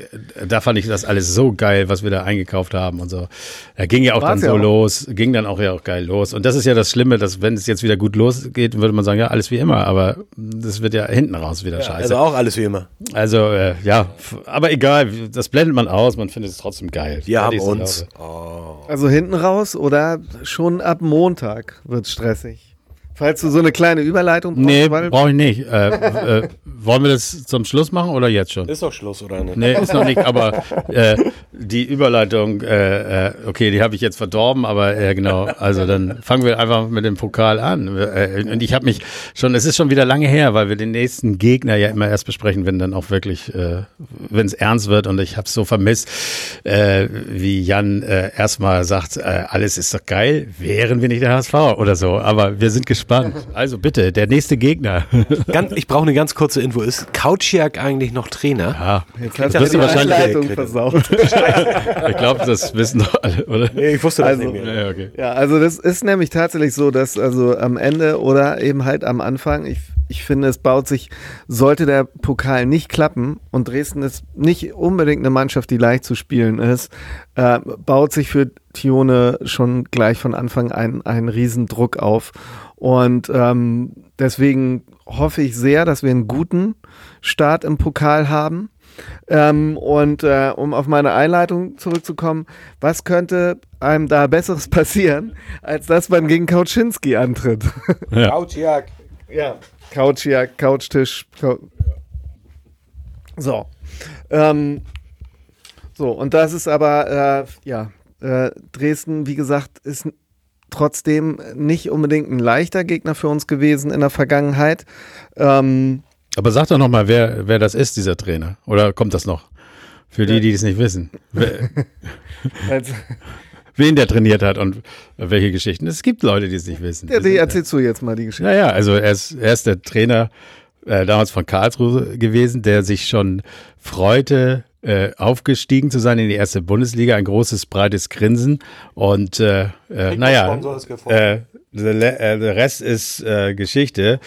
da fand ich das alles so geil, was wir da eingekauft haben und so. Da ging ja auch War's dann ja so auch. los, ging dann auch ja auch geil los. Und das ist ja das Schlimme, dass wenn es jetzt wieder gut losgeht, würde man sagen, ja, alles wie immer, aber das wird ja hinten raus wieder scheiße. Also auch alles wie immer. Also, äh, ja, aber egal, das blendet man aus, man findet es trotzdem geil. Wir haben uns. Laube. Also hinten raus oder schon ab Montag wird stressig. Falls du so eine kleine Überleitung brauchst, Nee, brauche ich nicht. Äh, äh, wollen wir das zum Schluss machen oder jetzt schon? Ist doch Schluss, oder nicht? Nee, ist noch nicht, aber äh, die Überleitung, äh, äh, okay, die habe ich jetzt verdorben, aber äh, genau, also dann fangen wir einfach mit dem Pokal an. Äh, und ich habe mich schon, es ist schon wieder lange her, weil wir den nächsten Gegner ja immer erst besprechen, wenn dann auch wirklich, äh, wenn es ernst wird und ich habe es so vermisst, äh, wie Jan äh, erstmal sagt, äh, alles ist doch geil, wären wir nicht der HSV oder so, aber wir sind gespannt. Also bitte, der nächste Gegner. [laughs] Ganz, ich brauche eine ganz kurze Info. Ist Couchiak eigentlich noch Trainer? ja, Jetzt hast Das wirst du die wahrscheinlich- Einleitung versaut. [laughs] ich glaube, das wissen doch alle, oder? Nee, ich wusste das Also- nicht mehr. Ja, okay. Ja, also das ist nämlich tatsächlich so, dass also am Ende oder eben halt am Anfang, ich, ich finde, es baut sich, sollte der Pokal nicht klappen und Dresden ist nicht unbedingt eine Mannschaft, die leicht zu spielen ist, äh, baut sich für Tione schon gleich von Anfang an einen riesen Druck auf. Und ähm, deswegen hoffe ich sehr, dass wir einen guten Start im Pokal haben. Ähm, und äh, um auf meine Einleitung zurückzukommen, was könnte einem da Besseres passieren, als dass man gegen Kauczynski antritt? Ja. Couchiak. Ja. Couch, ja, Couchtisch. Cou so. Ähm, so, und das ist aber, äh, ja, äh, Dresden, wie gesagt, ist trotzdem nicht unbedingt ein leichter Gegner für uns gewesen in der Vergangenheit. Ähm, Aber sag doch noch mal, wer, wer das ist, dieser Trainer. Oder kommt das noch? Für die, die es nicht wissen. Wer, [laughs] als, wen der trainiert hat und welche Geschichten. Es gibt Leute, die es nicht wissen. ja, die erzählst du jetzt mal die Geschichte. Ja, ja, also er ist, er ist der Trainer äh, damals von Karlsruhe gewesen, der sich schon freute, äh, aufgestiegen zu sein in die erste Bundesliga. Ein großes, breites Grinsen. Und äh, äh, naja, äh, der äh, der Rest ist äh, Geschichte.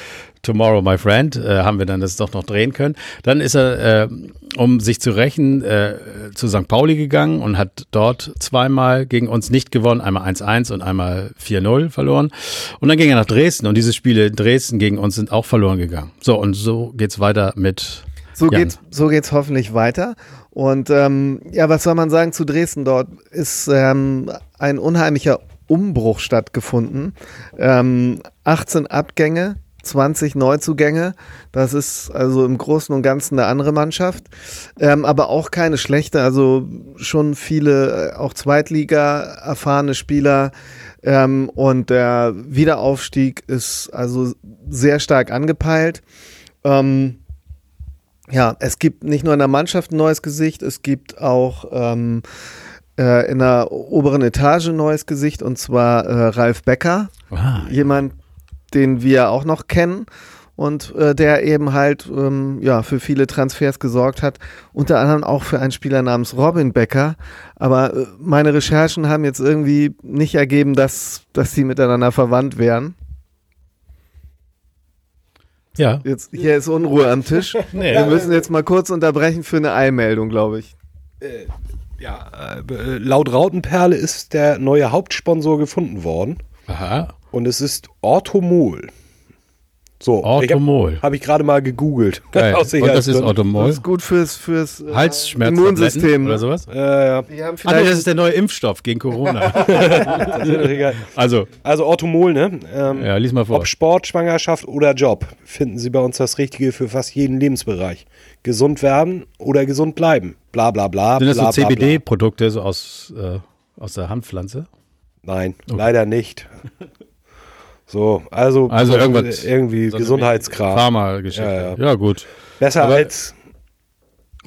Tomorrow, my friend, äh, haben wir dann das doch noch drehen können. Dann ist er, äh, um sich zu rächen, äh, zu St. Pauli gegangen und hat dort zweimal gegen uns nicht gewonnen, einmal 1-1 und einmal 4-0 verloren. Und dann ging er nach Dresden und diese Spiele in Dresden gegen uns sind auch verloren gegangen. So, und so geht's weiter mit So Jan. geht's, so geht's hoffentlich weiter. Und ähm, ja, was soll man sagen zu Dresden? Dort ist ähm, ein unheimlicher Umbruch stattgefunden. Ähm, 18 Abgänge, 20 Neuzugänge. Das ist also im Großen und Ganzen eine andere Mannschaft. Ähm, aber auch keine schlechte. Also schon viele, äh, auch Zweitliga erfahrene Spieler. Ähm, und der Wiederaufstieg ist also sehr stark angepeilt. Ähm, ja, es gibt nicht nur in der Mannschaft ein neues Gesicht, es gibt auch ähm, äh, in der oberen Etage ein neues Gesicht und zwar äh, Ralf Becker, Ah, jemand, den wir auch noch kennen und äh, der eben halt ähm, ja für viele Transfers gesorgt hat, unter anderem auch für einen Spieler namens Robin Becker. Aber äh, meine Recherchen haben jetzt irgendwie nicht ergeben, dass dass sie miteinander verwandt wären. Ja. Jetzt hier ist Unruhe am Tisch. [laughs] Nee. Wir müssen jetzt mal kurz unterbrechen für eine Eilmeldung, glaube ich. Ja, äh, laut Rautenperle ist der neue Hauptsponsor gefunden worden. Aha. Und es ist Orthomol. So, Orthomol. Habe ich gerade mal gegoogelt. Geil. [laughs] Aus Und das ist Sicherheitsgründen. Das Orthomol. ist gut fürs, fürs äh, Immunsystem. oder sowas? Äh, ja. Die haben Ach nee, das ist der neue Impfstoff gegen Corona. [laughs] Das ist doch egal. also, Also Orthomol, ne? Ähm, ja, lies mal vor. Ob Sport, Schwangerschaft oder Job, finden Sie bei uns das Richtige für fast jeden Lebensbereich. Gesund werden oder gesund bleiben. Bla bla bla. Sind das bla, so. CBD-Produkte so aus, äh, aus der Hanfpflanze? Nein, leider nicht. So, also, Also so, irgendwas- irgendwie So Gesundheitskram. Pharma-Geschichte. Ja, Ja, ja. gut. Besser Aber- als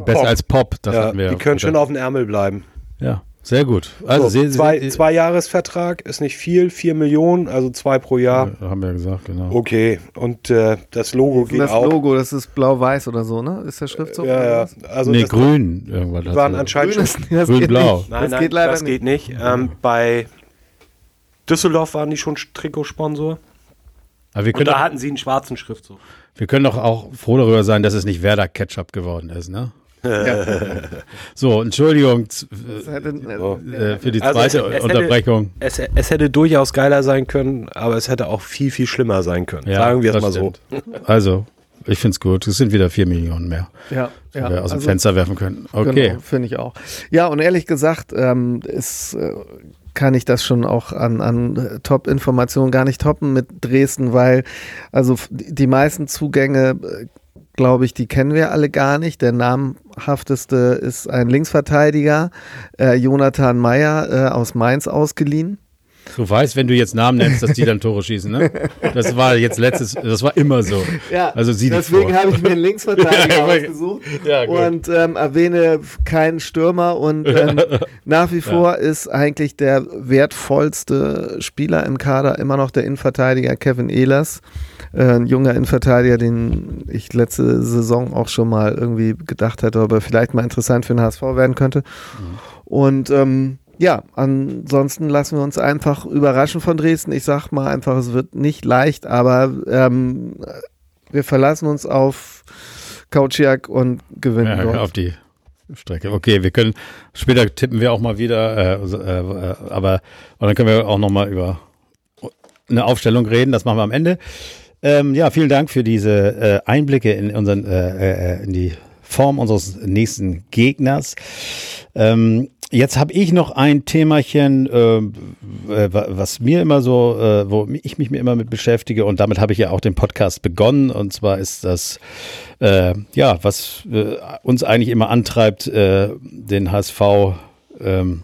Besser Pop. als Pop, das ja, hatten wir. die können schön auf dem Ärmel bleiben. Ja. Sehr gut. Also so, zwei, Sie, zwei Jahresvertrag ist nicht viel, vier Millionen, also zwei pro Jahr. Ja, haben wir ja gesagt, genau. Okay, und äh, das Logo geht das auch. Logo, das ist blau-weiß oder so, ne? Ist der Schriftzug? ja, ja. Also nee, das grün irgendwas. waren dazu. anscheinend Grün schon. ist, das Grün, geht blau. nicht. Nein, das nein, geht leider das nicht. geht nicht. Ähm, bei Düsseldorf waren die schon Trikotsponsor. Aber wir Und können, da doch, hatten sie einen schwarzen Schriftzug. wir können doch auch froh darüber sein, dass es nicht Werder Ketchup geworden ist, ne? [laughs] so, Entschuldigung hätte, äh, für die Also zweite es- es hätte- Unterbrechung. Es, es hätte durchaus geiler sein können, aber es hätte auch viel, viel schlimmer sein können. Sagen wir es mal so. stimmt. Also, ich finde es gut. Es sind wieder vier Millionen mehr, ja, die ja. wir aus dem also- Fenster werfen können. Okay. Genau, finde ich auch. Ja, und ehrlich gesagt, ähm, ist, äh, kann ich das schon auch an, an äh, Top-Informationen gar nicht toppen mit Dresden, weil also die meisten Zugänge, äh, glaube ich, die kennen wir alle gar nicht. Der namhafteste ist ein Linksverteidiger, äh, Jonathan Meyer äh, aus Mainz ausgeliehen. Du weißt, wenn du jetzt Namen nennst, dass die dann Tore schießen, ne? Das war jetzt letztes, das war immer so. Ja, Also sieh deswegen habe ich mir einen Linksverteidiger [laughs] Ja, aber- ausgesucht Ja, gut. und ähm, erwähne keinen Stürmer und [laughs] ähm, nach wie vor ist eigentlich der wertvollste Spieler im Kader immer noch der Innenverteidiger Kevin Ehlers, äh, ein junger Innenverteidiger, den ich letzte Saison auch schon mal irgendwie gedacht hätte, ob er vielleicht mal interessant für den HSV werden könnte. Und ähm, ja, ansonsten lassen wir uns einfach überraschen von Dresden. Ich sag mal einfach, es wird nicht leicht, aber ähm, wir verlassen uns auf Kautschiak und gewinnen Ja, dort. auf die Strecke. Okay, wir können, später tippen wir auch mal wieder, äh, äh, äh, aber und dann können wir auch noch mal über eine Aufstellung reden. Das machen wir am Ende. Ähm, ja, vielen Dank für diese äh, Einblicke in unseren, äh, äh, in die Form unseres nächsten Gegners. Ähm, jetzt habe ich noch ein Themachen, äh, wa- was mir immer so, äh, wo ich mich mir immer mit beschäftige und damit habe ich ja auch den Podcast begonnen. Und zwar ist das äh, ja, was äh, uns eigentlich immer antreibt, äh, den HSV ähm,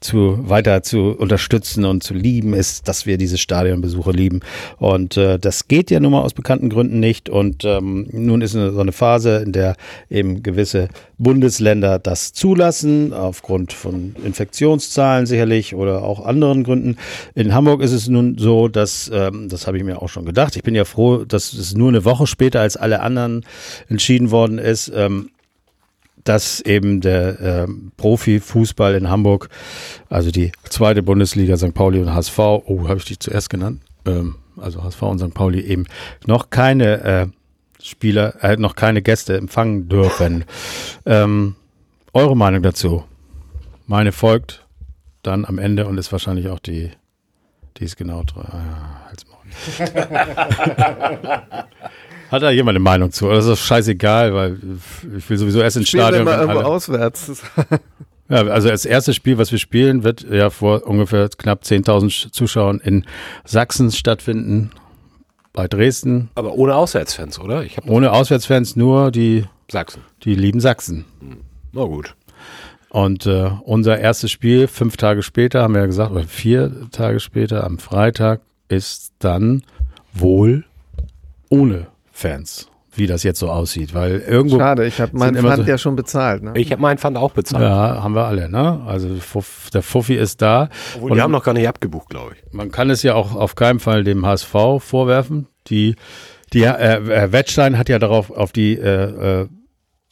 zu weiter zu unterstützen und zu lieben, ist, dass wir diese Stadionbesuche lieben. Und äh, das geht ja nun mal aus bekannten Gründen nicht. Und ähm, nun ist so eine Phase, in der eben gewisse Bundesländer das zulassen, aufgrund von Infektionszahlen sicherlich oder auch anderen Gründen. In Hamburg ist es nun so, dass, ähm, das habe ich mir auch schon gedacht, ich bin ja froh, dass es nur eine Woche später als alle anderen entschieden worden ist. Ähm, dass eben der ähm, Profifußball in Hamburg, also die zweite Bundesliga St. Pauli und HSV, oh, habe ich die zuerst genannt? Ähm, also HSV und St. Pauli eben noch keine äh, Spieler, äh, noch keine Gäste empfangen dürfen. Ähm, eure Meinung dazu? Meine folgt dann am Ende und ist wahrscheinlich auch die, die ist genau drei. Ah, halt's Maul. [laughs] Hat da jemand eine Meinung zu? Oder ist das scheißegal, weil ich will sowieso erst ins Spielen wir Stadion. mal wenn irgendwo auswärts. ja, also das erste Spiel, was wir spielen, wird ja vor ungefähr knapp 10.000 Zuschauern in Sachsen stattfinden, bei Dresden. Aber ohne Auswärtsfans, oder? Ich Ohne Auswärtsfans, nur die, Sachsen. die lieben Sachsen. Na gut. Und äh, unser erstes Spiel, fünf Tage später, haben wir ja gesagt, oder vier Tage später, am Freitag, ist dann wohl ohne Fans, wie das jetzt so aussieht. Weil irgendwo Schade, ich habe meinen Pfand so- ja schon bezahlt. Ne? Ich habe meinen Pfand auch bezahlt. Ja, haben wir alle, ne? Also Fuff, der Fuffi ist da. Obwohl, die haben noch gar nicht abgebucht, glaube ich. Man kann es ja auch auf keinen Fall dem HSV vorwerfen. Die, die äh, äh, Wettstein hat ja darauf auf die äh, äh,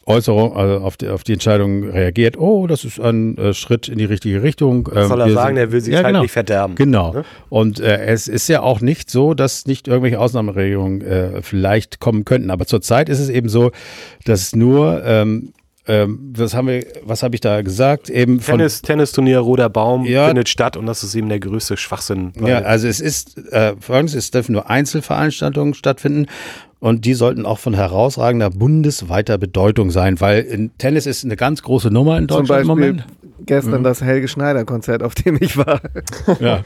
Äußerung, also auf die, auf die Entscheidung reagiert. Oh, das ist ein äh, Schritt in die richtige Richtung. Was Ähm, soll er wir sagen? sind- Er will sich Ja, halt genau. nicht verderben. Genau. Ne? Und äh, es ist ja auch nicht so, dass nicht irgendwelche Ausnahmeregelungen äh, vielleicht kommen könnten. Aber zurzeit ist es eben so, dass nur, ähm, ähm, was haben wir, was habe ich da gesagt? Eben von Tennis, Tennisturnier Roter Baum Ja. findet statt und das ist eben der größte Schwachsinn. Ja, also es ist äh, folgendes, es dürfen nur Einzelveranstaltungen stattfinden und die sollten auch von herausragender bundesweiter Bedeutung sein, weil in Tennis ist eine ganz große Nummer in Zum Deutschland im Beispiel Moment. gestern das Helge Schneider Konzert, auf dem ich war. Ja,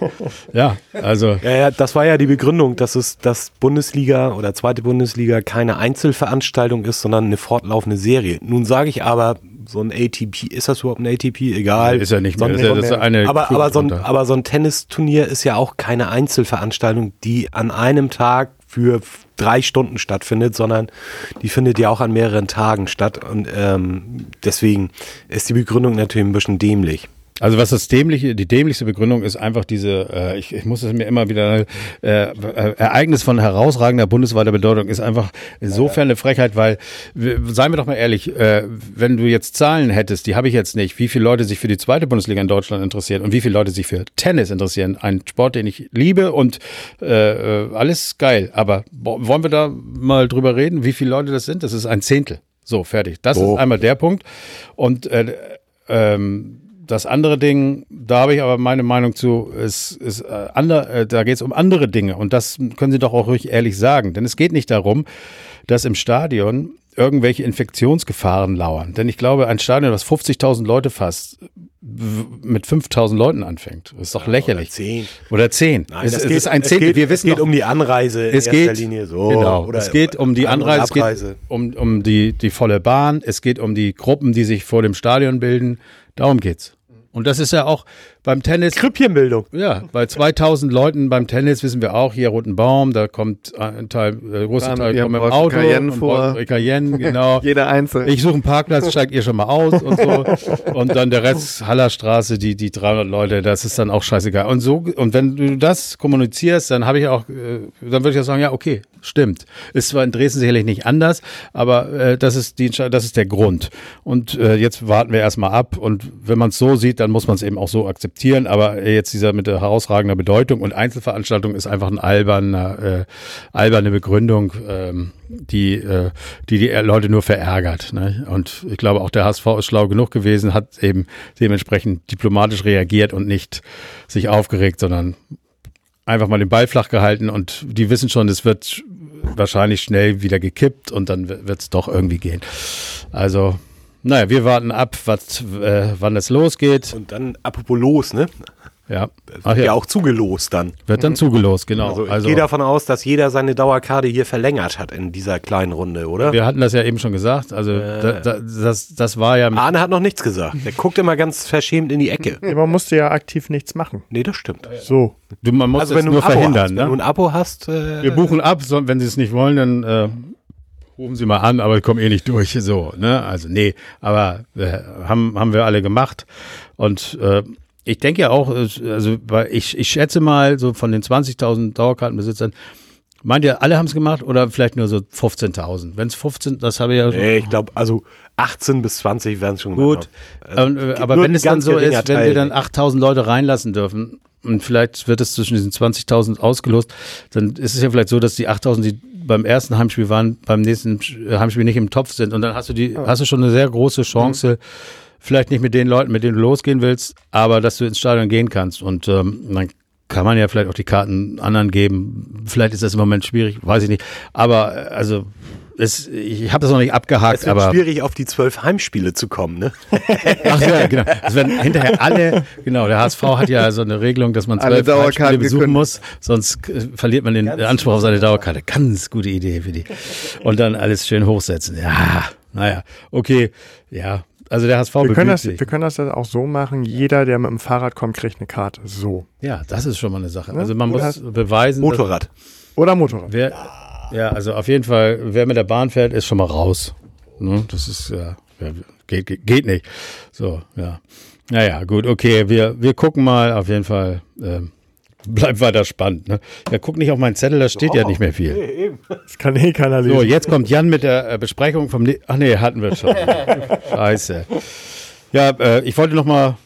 ja also Ja, ja, das war ja die Begründung, dass es das Bundesliga oder zweite Bundesliga keine Einzelveranstaltung ist, sondern eine fortlaufende Serie. Nun sage ich aber, so ein ATP, ist das überhaupt ein ATP? Egal. ist ja nicht mehr. Ist ja, das ist eine aber, aber, so ein, aber so ein Tennisturnier ist ja auch keine Einzelveranstaltung, die an einem Tag für drei Stunden stattfindet, sondern die findet ja auch an mehreren Tagen statt. Und ähm, deswegen ist die Begründung natürlich ein bisschen dämlich. Also was das dämliche, die dämlichste Begründung ist einfach diese, äh, ich, ich muss es mir immer wieder, äh, äh, Ereignis von herausragender bundesweiter Bedeutung ist einfach insofern eine Frechheit, weil, seien wir doch mal ehrlich, äh, wenn du jetzt Zahlen hättest, die habe ich jetzt nicht, wie viele Leute sich für die zweite Bundesliga in Deutschland interessieren und wie viele Leute sich für Tennis interessieren, ein Sport, den ich liebe und äh, äh, alles geil, aber wollen wir da mal drüber reden, wie viele Leute das sind? Das ist ein Zehntel. So, fertig. Das So. ist einmal der Punkt. Und äh, ähm, das andere Ding, da habe ich aber meine Meinung zu, ist, ist äh, ander, äh, da geht es um andere Dinge. Und das können Sie doch auch ruhig ehrlich sagen, denn es geht nicht darum, dass im Stadion irgendwelche Infektionsgefahren lauern. Denn ich glaube, ein Stadion, das 50.000 Leute fasst, mit 5.000 Leuten anfängt, ist doch lächerlich. Oder zehn. Oder 10. Nein, es, das es geht, ist ein Zehntel. geht, Wir wissen es geht doch- um die Anreise in es erster geht, Linie so. genau, Oder es geht um die Anreise, es geht um, um die, die volle Bahn, es geht um die Gruppen, die sich vor dem Stadion bilden. Darum geht's. Und das ist ja auch beim Tennis. Krüppchenbildung. Ja, bei 2000 Leuten beim Tennis wissen wir auch, hier Roten Baum, da kommt ein Teil, der große Fahren Teil kommt mit dem Auto. Cayenne vor. Cayenne, [laughs] genau. Jeder einzeln. Ich suche einen Parkplatz, steigt ihr schon mal aus und so. [laughs] Und dann der Rest, Hallerstraße, die, die 300 Leute, das ist dann auch scheißegal. Und so, und wenn du das kommunizierst, dann habe ich auch, äh, dann würde ich auch sagen, ja, okay, stimmt. Ist zwar in Dresden sicherlich nicht anders, aber äh, das ist die, das ist der Grund. Und äh, jetzt warten wir erstmal ab. Und wenn man es so sieht, dann muss man es eben auch so akzeptieren. Aber jetzt dieser mit der herausragender Bedeutung und Einzelveranstaltung ist einfach ein alberner, äh, alberne Begründung, ähm, die, äh, die die Leute nur verärgert. Ne? Und ich glaube, auch der HSV ist schlau genug gewesen, hat eben dementsprechend diplomatisch reagiert und nicht sich aufgeregt, sondern einfach mal den Ball flach gehalten und die wissen schon, es wird wahrscheinlich schnell wieder gekippt und dann wird es doch irgendwie gehen. Also, naja, wir warten ab, was, äh, wann es losgeht. Und dann apropos los, ne? Ja, Das Ach wird ja. ja, auch zugelost dann. wird dann zugelost, genau. Also ich Also, gehe davon aus, dass jeder seine Dauerkarte hier verlängert hat in dieser kleinen Runde, oder? wir hatten das ja eben schon gesagt. Also, da, da, das, das war ja. Arne hat noch nichts gesagt. Der guckt immer ganz verschämt in die Ecke. [laughs] Ja, Man musste ja aktiv nichts machen. Nee, das stimmt. So. Du, man muss Also es wenn du ein nur Abo verhindern. hast, ne? wenn du ein Abo hast, äh, Wir buchen ab, so, wenn Sie es nicht wollen, dann äh, rufen Sie mal an, aber ich komme eh nicht durch. So, ne? Also nee, aber äh, haben haben wir alle gemacht und äh, ich denke ja auch, also ich ich schätze mal so von den 20.000 Dauerkartenbesitzern, meint ihr, alle haben es gemacht oder vielleicht nur so 15.000? Wenn es 15, das habe ich ja schon. nee, ich glaube, also 18 bis 20 werden es schon Gut, gemacht haben. Ähm, äh, gibt aber wenn es dann so ist, wenn wir dann 8000 Leute reinlassen dürfen und vielleicht wird es zwischen diesen 20.000 ausgelost, dann ist es ja vielleicht so, dass die 8000, die beim ersten Heimspiel waren, beim nächsten äh, Heimspiel nicht im Topf sind und dann hast du die, hast du schon eine sehr große Chance, vielleicht nicht mit den Leuten, mit denen du losgehen willst, aber dass du ins Stadion gehen kannst und ähm, dann kann man ja vielleicht auch die Karten anderen geben. Vielleicht ist das im Moment schwierig, weiß ich nicht. Aber äh, also es, ich habe das noch nicht abgehakt, es wird aber schwierig, auf die zwölf Heimspiele zu kommen, ne? [laughs] Ach ja, genau. Es werden hinterher alle, genau, der HSV hat ja so eine Regelung, dass man zwölf Heimspiele besuchen muss, sonst äh, verliert man den Anspruch auf seine Dauerkarte. Ganz gute Idee für die. Und dann alles schön hochsetzen. Ja, naja, okay, ja. Also der HSV Wir können, das, sich. wir können das dann auch so machen, jeder, der mit dem Fahrrad kommt, kriegt eine Karte. So. Ja, das ist schon mal eine Sache. Ja, Also man muss beweisen, dass, Motorrad. Oder Motorrad. wer, ja, also auf jeden Fall, wer mit der Bahn fährt, ist schon mal raus. Ne? Das ist, ja, geht, geht, geht nicht. So, ja. Naja, gut, okay, wir, wir gucken mal, auf jeden Fall, ähm, [laughs] bleibt weiter spannend. Ne? Ja, guck nicht auf meinen Zettel, da steht ja nicht mehr viel. Das kann eh keiner lesen. So, jetzt kommt Jan mit der äh, Besprechung vom. Ne Ach nee, hatten wir schon. [laughs] Scheiße. Ja, äh, ich wollte noch mal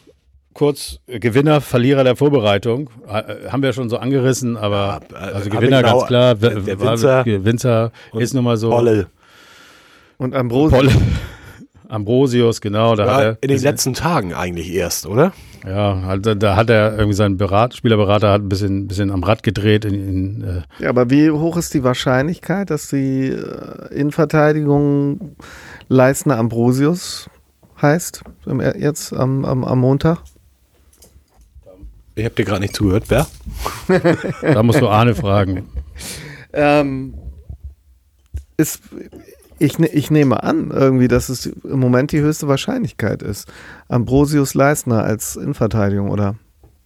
kurz äh, Gewinner, Verlierer der Vorbereitung. Äh, haben wir schon so angerissen, aber Ja, äh, also Gewinner genau- ganz klar. der- der war- Winzer Winzer ist nun mal so. Bolle. Und Ambrose. Polle. [laughs] Ambrosius, genau. Da hat Ja, er, in den letzten Tagen eigentlich erst, oder? ja, halt, da, da hat er irgendwie seinen Berat, Spielerberater hat ein bisschen, bisschen am Rad gedreht. In, in, äh, Ja, aber wie hoch ist die Wahrscheinlichkeit, dass die äh, Innenverteidigung Leistner Ambrosius heißt? Im, jetzt am, am, am Montag? Ich habe dir gerade nicht zugehört. Wer? [laughs] da musst du Arne fragen. Ähm, ist, ich, ne- ich nehme an, irgendwie, dass es im Moment die höchste Wahrscheinlichkeit ist. Ambrosius Leistner als Innenverteidigung, oder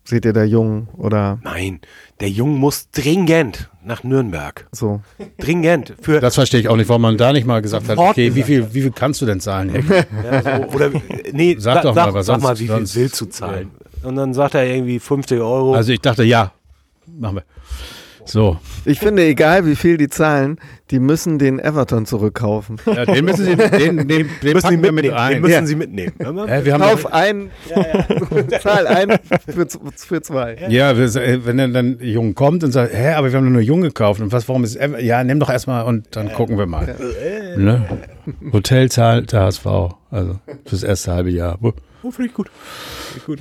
seht ihr da Jung oder Nein, der Junge muss dringend nach Nürnberg. so? Dringend. Für, Das verstehe ich auch nicht, warum man da nicht mal gesagt hat, okay, wie viel, wie viel kannst du denn zahlen? Ja, so, oder, nee, Sag doch sag, mal, was sag sonst- mal, wie viel willst du zahlen? Und dann sagt er irgendwie 50 Euro. Also ich dachte, ja, machen wir. So. Ich finde, egal wie viel die zahlen, die müssen den Everton zurückkaufen. Ja, den müssen Sie, den, den, den müssen Sie wir mit mitnehmen. Den müssen Ja. Sie mitnehmen. Hä, wir haben Kauf doch, ein, [laughs] zahl ein für, für zwei. ja, äh, wenn dann dann Jung kommt und sagt, hä, aber wir haben nur Jung gekauft und was, warum ist, Ever- ja, nimm doch erstmal und dann gucken wir mal. Ne? Hotel zahlt der HSV, also fürs erste halbe Jahr. Oh, finde ich gut.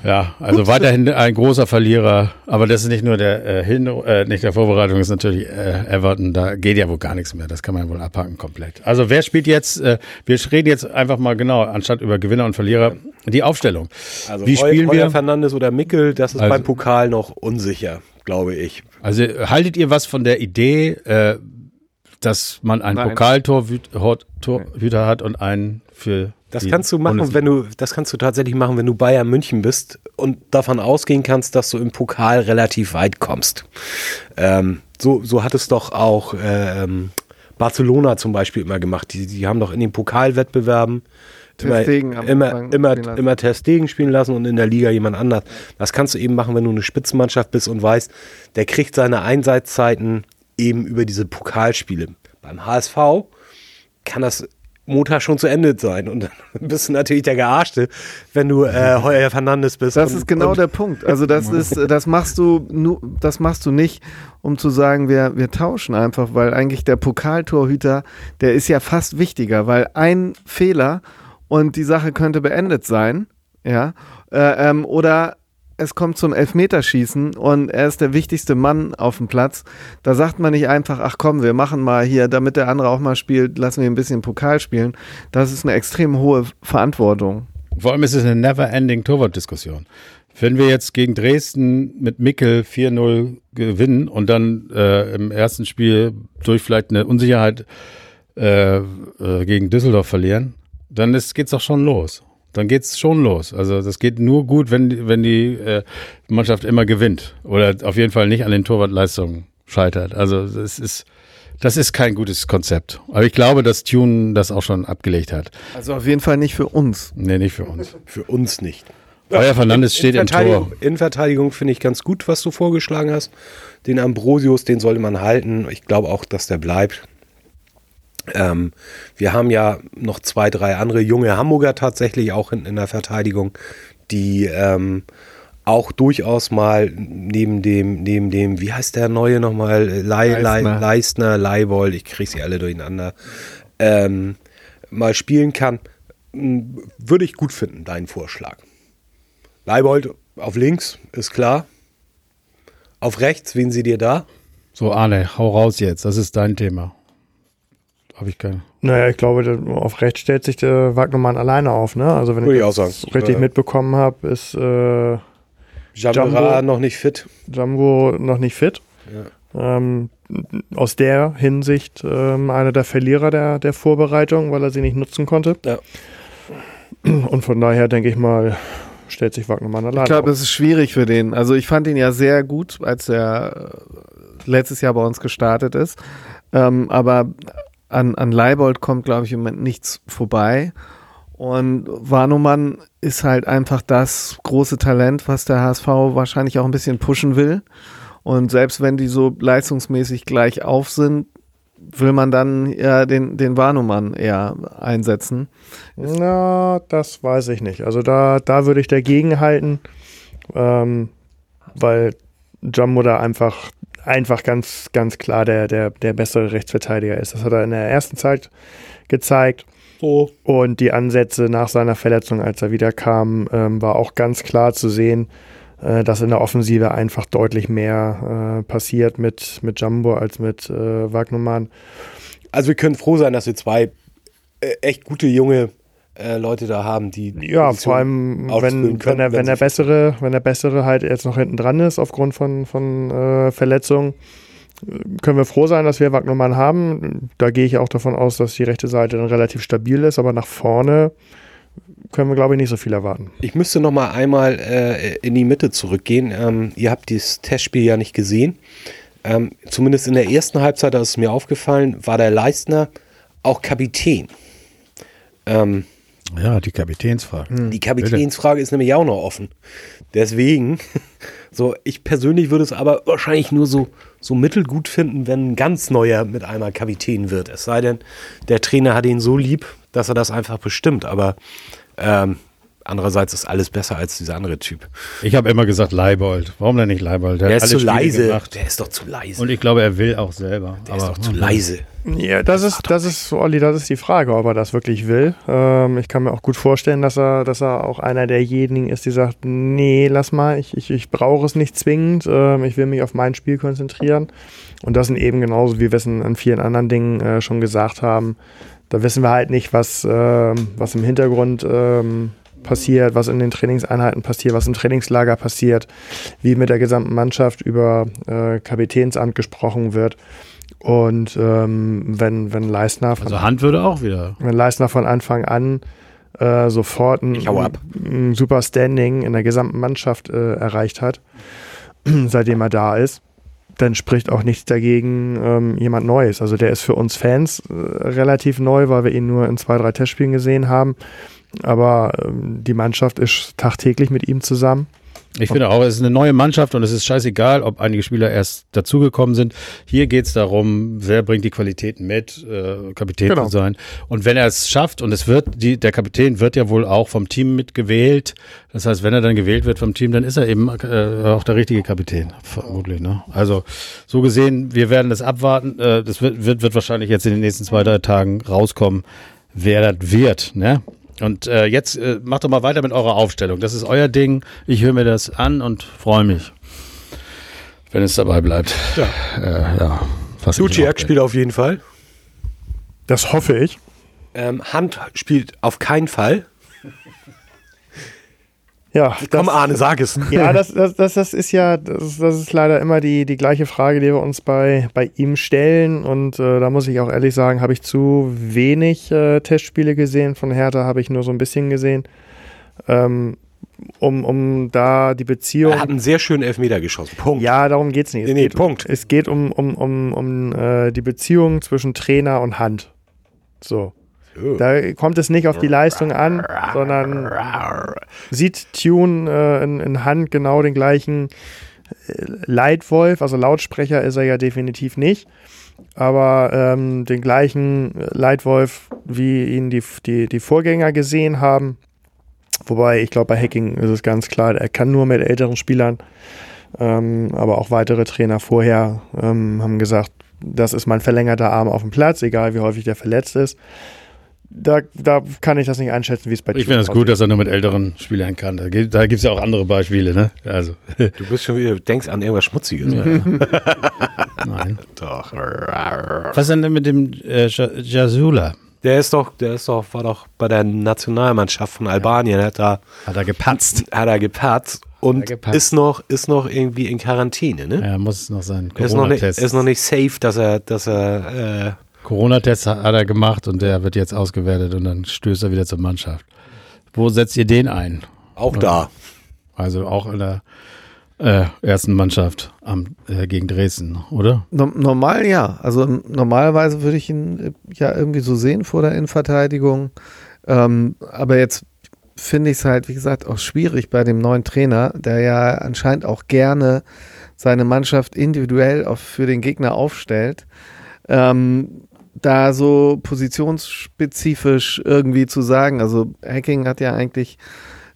Ja, also weiterhin ein großer Verlierer, aber das ist nicht nur der äh, Hinru- äh, nicht der Vorbereitung, ist natürlich äh, Everton, da geht ja wohl gar nichts mehr, das kann man wohl abhaken komplett. Also wer spielt jetzt, äh, wir reden jetzt einfach mal genau, anstatt über Gewinner und Verlierer, die Aufstellung. Also Wie Heu- spielen Heuer wir? Fernandes oder Mickel, das ist Also- beim Pokal noch unsicher, glaube ich. Also haltet ihr was von der Idee, äh, dass man einen. Pokaltorhüter hat und einen für Das kannst du machen, Bundesliga? wenn du, das kannst du tatsächlich machen, wenn du Bayern München bist und davon ausgehen kannst, dass du im Pokal relativ weit kommst. Ähm, so, so hat es doch auch ähm, Barcelona zum Beispiel immer gemacht. Die, die haben doch in den Pokalwettbewerben immer, immer, immer, spielen lassen. immer Ter Stegen spielen lassen und in der Liga jemand anders. Das kannst du eben machen, wenn du eine Spitzenmannschaft bist und weißt, der kriegt seine Einsatzzeiten eben über diese Pokalspiele. Beim HSV kann das Montag schon zu Ende sein und dann [laughs] bist du natürlich der Gearschte, wenn du äh, Heuer Fernandes bist. Das und, ist genau der Punkt. Also das [laughs] ist, das machst du, nu, das machst du nicht, um zu sagen, wir, wir tauschen einfach, weil eigentlich der Pokaltorhüter, der ist ja fast wichtiger, weil ein Fehler und die Sache könnte beendet sein, ja, äh, ähm, oder es kommt zum Elfmeterschießen und er ist der wichtigste Mann auf dem Platz. Da sagt man nicht einfach, ach komm, wir machen mal hier, damit der andere auch mal spielt, lassen wir ein bisschen Pokal spielen. Das ist eine extrem hohe Verantwortung. Vor allem ist es eine never-ending Torwart-Diskussion. Wenn wir jetzt gegen Dresden mit Mickel 4-0 gewinnen und dann äh, im ersten Spiel durch vielleicht eine Unsicherheit äh, äh, gegen Düsseldorf verlieren, dann ist, geht's doch schon los. Dann geht's schon los. Also das geht nur gut, wenn, die- wenn die äh, Mannschaft immer gewinnt oder auf jeden Fall nicht an den Torwartleistungen scheitert. Also das ist das ist kein gutes Konzept. Aber ich glaube, dass Tune das auch schon abgelegt hat. Also auf jeden Fall nicht für uns. Nee, nicht für uns. [laughs] für uns nicht. Euer Fernandes steht im Tor. In Verteidigung finde ich ganz gut, was du vorgeschlagen hast. Den Ambrosius, den sollte man halten. Ich glaube auch, dass der bleibt. Ähm, wir haben ja noch zwei, drei andere junge Hamburger tatsächlich auch in, in der Verteidigung, die ähm, auch durchaus mal neben dem, neben dem, wie heißt der neue nochmal? Lei, Leistner. Leistner, Leibold, ich kriege sie alle durcheinander, ähm, mal spielen kann. Würde ich gut finden, deinen Vorschlag. Leibold auf links, ist klar. Auf rechts, wen sie dir da? So, Arne, hau raus jetzt. Das ist dein Thema. Habe ich keine. Naja, ich glaube, auf rechts stellt sich der Wagnermann alleine auf, ne? Also wenn Würde ich ich auch das sagen. richtig Ja. mitbekommen habe, ist äh, Jambera Jumbo. noch nicht fit. Jumbo noch nicht fit. Ähm, aus der Hinsicht ähm, einer der Verlierer der, der Vorbereitung, weil er sie nicht nutzen konnte. Ja. Und von daher denke ich mal, stellt sich Wagnermann alleine Ich glaube, es ist schwierig für den. Also ich fand ihn ja sehr gut, als er äh, letztes Jahr bei uns gestartet ist. Ähm, aber an, an Leibold kommt, glaube ich, im Moment nichts vorbei. Und Warnumann ist halt einfach das große Talent, was der HSV wahrscheinlich auch ein bisschen pushen will. Und selbst wenn die so leistungsmäßig gleich auf sind, will man dann eher den, den Warnumann eher einsetzen. Na, das weiß ich nicht. Also da, da würde ich dagegen halten, ähm, weil Jumbo da einfach, einfach ganz, ganz klar der, der, der bessere Rechtsverteidiger ist. Das hat er in der ersten Zeit gezeigt. So. Und die Ansätze nach seiner Verletzung, als er wieder kam, ähm, war auch ganz klar zu sehen, äh, dass in der Offensive einfach deutlich mehr äh, passiert mit, mit Jumbo als mit äh, Wagnermann. Also wir können froh sein, dass wir zwei äh, echt gute junge äh, Leute da haben, die Ja, Position vor allem, wenn, können, wenn, der, wenn, der bessere, wenn der bessere halt jetzt noch hinten dran ist aufgrund von, von äh, Verletzungen, äh, können wir froh sein, dass wir Wagnermann haben. Da gehe ich auch davon aus, dass die rechte Seite dann relativ stabil ist, aber nach vorne können wir, glaube ich, nicht so viel erwarten. Ich müsste noch mal einmal äh, in die Mitte zurückgehen. Ähm, ihr habt dieses Testspiel ja nicht gesehen. Ähm, zumindest in der ersten Halbzeit, da ist es mir aufgefallen, war der Leistner auch Kapitän. Ähm, Ja, die Kapitänsfrage. Die Kapitänsfrage ist nämlich auch noch offen. Deswegen, [laughs] so, ich persönlich würde es aber wahrscheinlich nur so, so mittelgut finden, wenn ein ganz neuer mit einmal Kapitän wird. Es sei denn, der Trainer hat ihn so lieb, dass er das einfach bestimmt. Aber ähm, andererseits ist alles besser als dieser andere Typ. Ich habe immer gesagt Leibold. Warum denn nicht Leibold? Der, hat ist zu Spiele leise. gemacht. Der ist doch zu leise. Und ich glaube, er will auch selber. der ist doch zu leise. Ja, das ist, das ist, Olli, das ist die Frage, ob er das wirklich will. Ähm, ich kann mir auch gut vorstellen, dass er, dass er auch einer derjenigen ist, die sagt, nee, lass mal, ich, ich, ich brauche es nicht zwingend, ähm, ich will mich auf mein Spiel konzentrieren. Und das sind eben genauso, wie wir es an vielen anderen Dingen äh, schon gesagt haben. Da wissen wir halt nicht, was, ähm, was im Hintergrund ähm, passiert, was in den Trainingseinheiten passiert, was im Trainingslager passiert, wie mit der gesamten Mannschaft über äh, Kapitänsamt gesprochen wird. Und ähm, wenn, wenn Leistner von, Also Hand würde auch wieder. wenn Leistner von Anfang an äh, sofort ein, ein super Standing in der gesamten Mannschaft äh, erreicht hat, [clears throat] seitdem er da ist, dann spricht auch nichts dagegen, ähm, jemand Neues. Also der ist für uns Fans äh, relativ neu, weil wir ihn nur in zwei, drei Testspielen gesehen haben. Aber ähm, die Mannschaft ist tagtäglich mit ihm zusammen. Ich finde auch, es ist eine neue Mannschaft und es ist scheißegal, ob einige Spieler erst dazugekommen sind. Hier geht es darum, wer bringt die Qualitäten mit, äh, Kapitän Genau. zu sein. Und wenn er es schafft, und es wird, die, der Kapitän wird ja wohl auch vom Team mitgewählt. Das heißt, wenn er dann gewählt wird vom Team, dann ist er eben äh, auch der richtige Kapitän. Vermutlich, ne? Also, so gesehen, wir werden das abwarten. Äh, das wird, wird, wird wahrscheinlich jetzt in den nächsten zwei, drei Tagen rauskommen, wer das wird, ne? Und äh, jetzt äh, macht doch mal weiter mit eurer Aufstellung. Das ist euer Ding. Ich höre mir das an und freue mich, wenn es dabei bleibt. Ja. Äh, ja. Was ich Duciak noch- spielt auf jeden Fall. Das hoffe ich. Ähm, Hand spielt auf keinen Fall. Ja, Komm, das- Arne, sag es. Ja, [laughs] das, das, das, das ist ja, das, ist- das ist leider immer die, die gleiche Frage, die wir uns bei, bei ihm stellen. Und äh, da muss ich auch ehrlich sagen, habe ich zu wenig äh, Testspiele gesehen. Von Hertha habe ich nur so ein bisschen gesehen. Ähm, um, um da die Beziehung. Er hat einen sehr schönen Elfmeter geschossen. Punkt. Ja, darum geht's nicht. Es Nee, nee, geht, Punkt. Es geht um, um, um, um äh, die Beziehung zwischen Trainer und Hand. So. Da kommt es nicht auf die Leistung an, sondern sieht Tune äh, in, in Hand genau den gleichen äh, Leitwolf, also Lautsprecher ist er ja definitiv nicht, aber ähm, den gleichen Leitwolf, wie ihn die, die, die Vorgänger gesehen haben. Wobei, ich glaube, bei Hacking ist es ganz klar, er kann nur mit älteren Spielern, ähm, aber auch weitere Trainer vorher ähm, haben gesagt, das ist mein verlängerter Arm auf dem Platz, egal wie häufig der verletzt ist. Da, da kann ich das nicht einschätzen, wie es bei Ich finde es gut, dass er nur mit älteren Spielern kann. Da gibt es ja auch andere Beispiele, ne? Also, Du bist schon wieder, denkst an irgendwas Schmutziges. [laughs] nein. Doch. Was denn denn mit dem äh, Ja- Jasula? Der ist doch, der ist doch, war doch bei der Nationalmannschaft von Albanien, hat da, Hat er gepatzt. hat er gepatzt und gepatzt. ist noch, ist noch irgendwie in Quarantäne, ne? Er muss noch seinen ist, noch nicht, Corona-Test. ist noch nicht safe, dass er, dass er, äh, Corona-Test hat hat er gemacht und der wird jetzt ausgewertet und dann stößt er wieder zur Mannschaft. Wo setzt ihr den ein? auch da. Also auch in der äh, ersten Mannschaft am, äh, gegen Dresden, oder? No normal ja. Also normalerweise würde ich ihn äh, ja irgendwie so sehen vor der Innenverteidigung. Ähm, aber jetzt finde ich es halt, wie gesagt, auch schwierig bei dem neuen Trainer, der ja anscheinend auch gerne seine Mannschaft individuell auf, für den Gegner aufstellt. Ähm, da so positionsspezifisch irgendwie zu sagen. Also Hacking hat ja eigentlich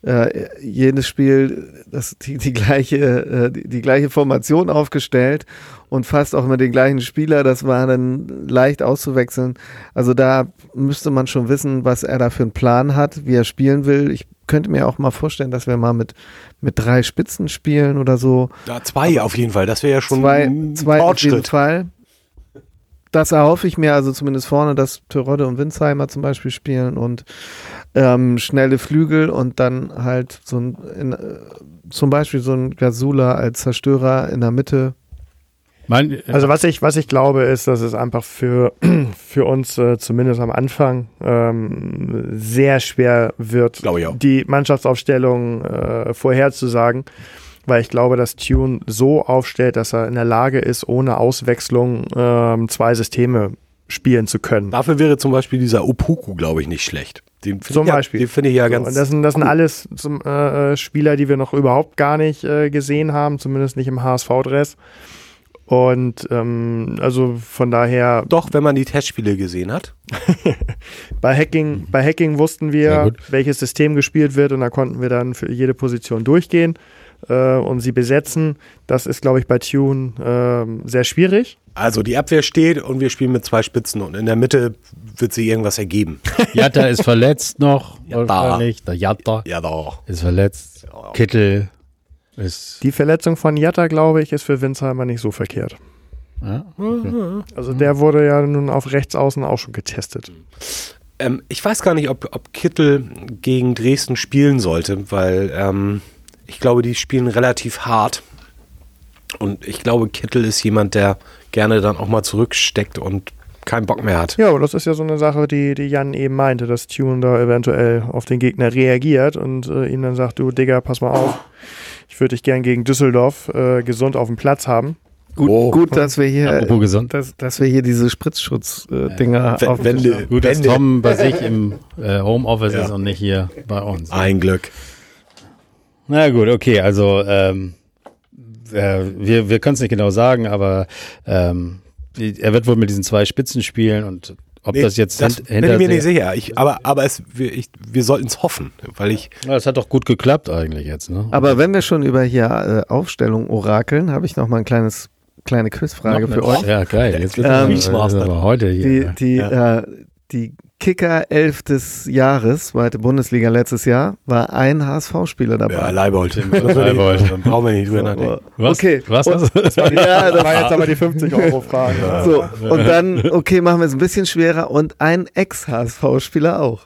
äh, jedes Spiel das, die, die, gleiche, äh, die, die gleiche Formation aufgestellt und fast auch mit den gleichen Spieler. Das war dann leicht auszuwechseln. Also da müsste man schon wissen, was er da für einen Plan hat, wie er spielen will. Ich könnte mir auch mal vorstellen, dass wir mal mit, mit drei Spitzen spielen oder so. Ja, zwei auf jeden Fall. Das wäre ja schon Zwei, ein zwei auf jeden Fortschritt. Fall. Das erhoffe ich mir also zumindest vorne, dass Terodde und Winsheimer zum Beispiel spielen und ähm, schnelle Flügel und dann halt so ein, in, äh, zum Beispiel so ein Gasula als Zerstörer in der Mitte. Mein, äh, Also was ich, was ich glaube, ist, dass es einfach für, [clears throat] für uns äh, zumindest am Anfang ähm, sehr schwer wird, die Mannschaftsaufstellung äh, vorherzusagen, weil ich glaube, dass Tune so aufstellt, dass er in der Lage ist, ohne Auswechslung ähm, zwei Systeme spielen zu können. Dafür wäre zum Beispiel dieser Opoku, glaube ich, nicht schlecht. Den Zum ja, Beispiel. Den finde ich ja So, ganz. und das sind, das sind alles zum, äh, äh, Spieler, die wir noch überhaupt gar nicht äh, gesehen haben, zumindest nicht im HSV-Dress. Und ähm, also von daher, doch, wenn man die Testspiele gesehen hat. [laughs] bei Hacking, bei Hacking wussten wir, welches System gespielt wird und da konnten wir dann für jede Position durchgehen äh, und sie besetzen. Das ist, glaube ich, bei Tune ähm, sehr schwierig. Also die Abwehr steht und wir spielen mit zwei Spitzen und in der Mitte wird sich irgendwas ergeben. [laughs] Jatta ist verletzt noch. Jatta. Nicht. Der Jatta Ja, doch. ist verletzt. Kittel ist. Die Verletzung von Jatta, glaube ich, ist für Winsheimer nicht so verkehrt. Ja, Also der wurde ja nun auf rechts außen auch schon getestet. Ähm, ich weiß gar nicht, ob, ob Kittel gegen Dresden spielen sollte, weil ähm, ich glaube, die spielen relativ hart. Und ich glaube, Kittel ist jemand, der gerne dann auch mal zurücksteckt und keinen Bock mehr hat. Ja, aber das ist ja so eine Sache, die, die Jan eben meinte, dass Tune da eventuell auf den Gegner reagiert und äh, ihm dann sagt, du Digga, pass mal auf, ich würde dich gern gegen Düsseldorf äh, gesund auf dem Platz haben. Gut, Oh. gut dass wir hier, gesund. dass, dass wir hier diese Spritzschutz-Dinger Tisch du- haben. Gut, dass Tom bei sich im [laughs] äh, Homeoffice Ja. ist und nicht hier bei uns. Ein Glück. Na gut, okay, also ähm, äh, wir, wir können es nicht genau sagen, aber ähm, er wird wohl mit diesen zwei Spitzen spielen und ob Nee, das jetzt das hint- bin ich mir nicht sich- sicher. Ich, aber aber es, wir, ich, wir sollten es hoffen, weil ich Ja, das hat doch gut geklappt eigentlich jetzt, ne? Aber wenn wir schon über hier äh, Aufstellung orakeln, habe ich noch mal ein kleines kleine Quizfrage für euch. Ja, geil. Jetzt wird Ähm, es aber heute hier. Die, ne? die, äh, die Kicker 11 des Jahres, zweite Bundesliga letztes Jahr, war ein HSV-Spieler dabei. ja, Leibold. [laughs] Leibold. Dann brauchen wir nicht drüber nachdenken. Was? Okay. Was? Und- [laughs] was? ja, das war jetzt aber die 50-Euro-Frage. So, und dann, okay, machen wir es ein bisschen schwerer und ein Ex-HSV-Spieler auch.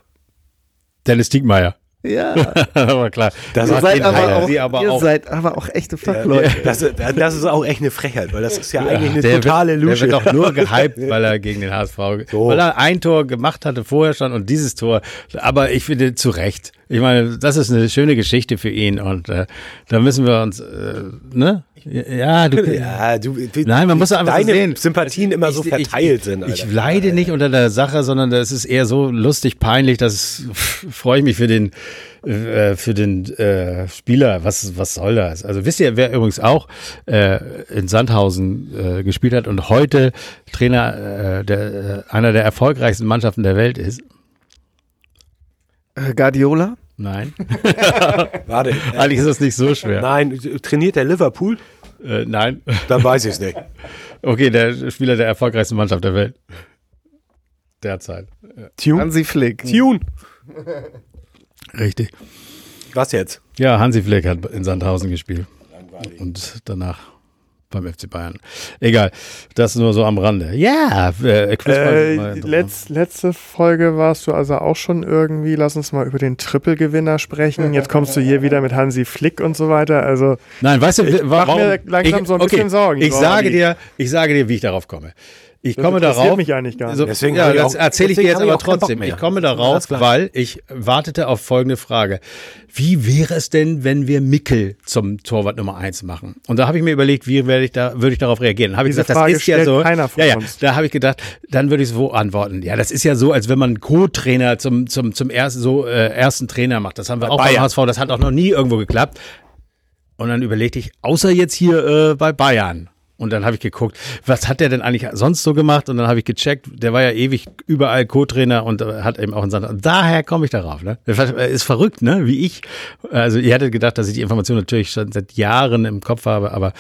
Dennis Diekmeyer. Ja, [laughs] aber klar. Das ihr, seid aber, auch, Sie aber ihr auch- seid aber auch echte Ja, Fachleute. das, das ist auch echt eine Frechheit, weil das ist ja eigentlich eine der totale wird, Lusche. Der wird doch nur gehypt, [laughs] weil er gegen den HSV, So. weil er ein Tor gemacht hatte vorher schon und dieses Tor. Aber ich finde zu Recht. Ich meine, das ist eine schöne Geschichte für ihn und äh, da müssen wir uns, äh, ne? Ja, du. ja, du, du, Nein, man muss einfach so deine sehen. Sympathien immer so Ich- verteilt ich, sind. Ich Alter. leide nicht unter der Sache, sondern das ist eher so lustig, peinlich, dass freue ich mich für den äh, für den äh, Spieler. Was was soll das? Also wisst ihr, wer übrigens auch äh, in Sandhausen äh, gespielt hat und heute Trainer äh, der äh, einer der erfolgreichsten Mannschaften der Welt ist? Äh, Guardiola? Nein, [laughs] Warte, äh, eigentlich ist das nicht so schwer. nein, trainiert der Liverpool? Äh, nein. Dann weiß ich es nicht. Okay, der Spieler der erfolgreichsten Mannschaft der Welt derzeit. Tune? Hansi Flick. Tune. Richtig. Was jetzt? Ja, Hansi Flick hat in Sandhausen gespielt. Und danach beim FC Bayern. Egal, das nur so am Rande. Ja, äh, Äh, letz, letzte Folge warst du also auch schon irgendwie, lass uns mal über den Triple-Gewinner sprechen. Jetzt kommst du hier wieder mit Hansi Flick und so weiter. Also Nein, weißt du, Ich mach warum? mir langsam so ein bisschen Sorgen, Ich sage dir, ich sage dir, wie ich darauf komme. Ich Das komme interessiert darauf. mich eigentlich gar nicht. So, Deswegen ja, das erzähle ich dir jetzt aber trotzdem. Ich komme darauf, klar. weil ich wartete auf folgende Frage. Wie wäre es denn, wenn wir Mickel zum Torwart Nummer eins machen? Und da habe ich mir überlegt, wie werde ich da, würde ich darauf reagieren? Dann habe ich Diese gesagt, Frage das ist ja so. keiner von ja, ja, uns. da habe ich gedacht, dann würde ich so antworten. Ja, das ist ja so, als wenn man einen Co-Trainer zum, zum, zum ersten, so, äh, ersten Trainer macht. Das haben wir Bei auch beim Bayern. HSV, das hat auch noch nie irgendwo geklappt. Und dann überlegte ich, außer jetzt hier äh, bei Bayern. Und dann habe ich geguckt, was hat der denn eigentlich sonst so gemacht? Und dann habe ich gecheckt, der war ja ewig überall Co-Trainer und äh, hat eben auch in Sand. Daher komme ich darauf. Ne? Das ist verrückt, ne? Wie ich. Also ihr hättet gedacht, dass ich die Information natürlich schon seit Jahren im Kopf habe, aber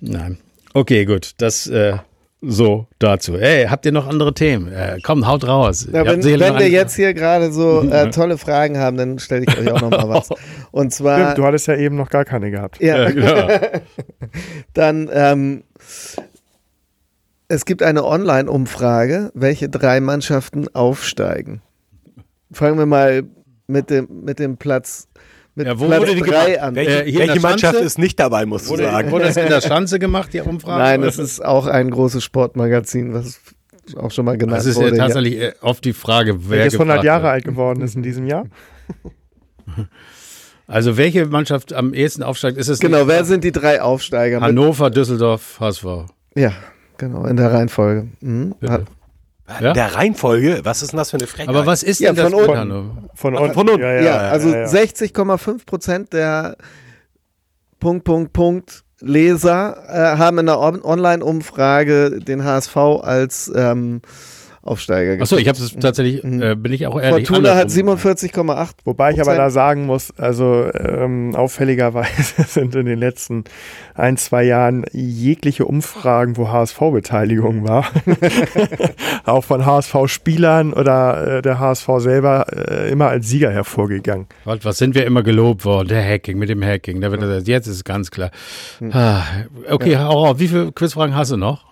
nein. Okay, gut. Das äh, so dazu. Ey, habt ihr noch andere Themen? Äh, komm, haut raus. Ja, wenn, wenn wir jetzt hier gerade so [laughs] äh, tolle Fragen haben, dann stelle ich euch auch noch mal was. [laughs] Und zwar, Stimmt, du hattest ja eben noch gar keine gehabt. ja, Ja, genau. [laughs] dann, ähm, es gibt eine Online-Umfrage, welche drei Mannschaften aufsteigen. Fangen wir mal mit dem, mit dem Platz, mit Ja, wo Platz wurde die drei an. Welche, Äh, welche Mannschaft ist nicht dabei, musst du Wurde, sagen? wurde das in der [laughs] Schanze gemacht, die Umfrage? Nein, das ist auch ein großes Sportmagazin, was auch schon mal genannt Das ist ja wurde. tatsächlich äh, oft die Frage, wer Welches 100 gefragt Jahre alt geworden ist in diesem Jahr. [laughs] Also welche Mannschaft am ehesten aufsteigt, ist es Genau, nicht wer sind die drei Aufsteiger? Hannover, Düsseldorf, HSV. Ja, genau, in der Reihenfolge. Mhm. Ja? Der Reihenfolge, was ist denn das für eine Frechheit? Aber was ist Ja, denn das von unten. Meccano? Von unten. von unten. Ja, ja, Ja, ja, also ja, ja. 60,5 Prozent der Punkt, Punkt, Punkt Leser äh, haben in der On Online-Umfrage den HSV als ähm, Aufsteiger Achso, ich habe es tatsächlich, äh, bin ich auch ehrlich. Fortuna hat andersrum. 47,8. Wobei ich aber da sagen muss, also ähm, auffälligerweise [laughs] sind in den letzten ein, zwei Jahren jegliche Umfragen, wo HSV-Beteiligung war, [laughs] auch von HSV-Spielern oder äh, der HSV selber äh, immer als Sieger hervorgegangen. Was, was sind wir immer gelobt worden? Der Hacking, mit dem Hacking. Da wird gesagt, jetzt ist es ganz klar. Ah, okay, hau auf. Wie viele Quizfragen hast du noch?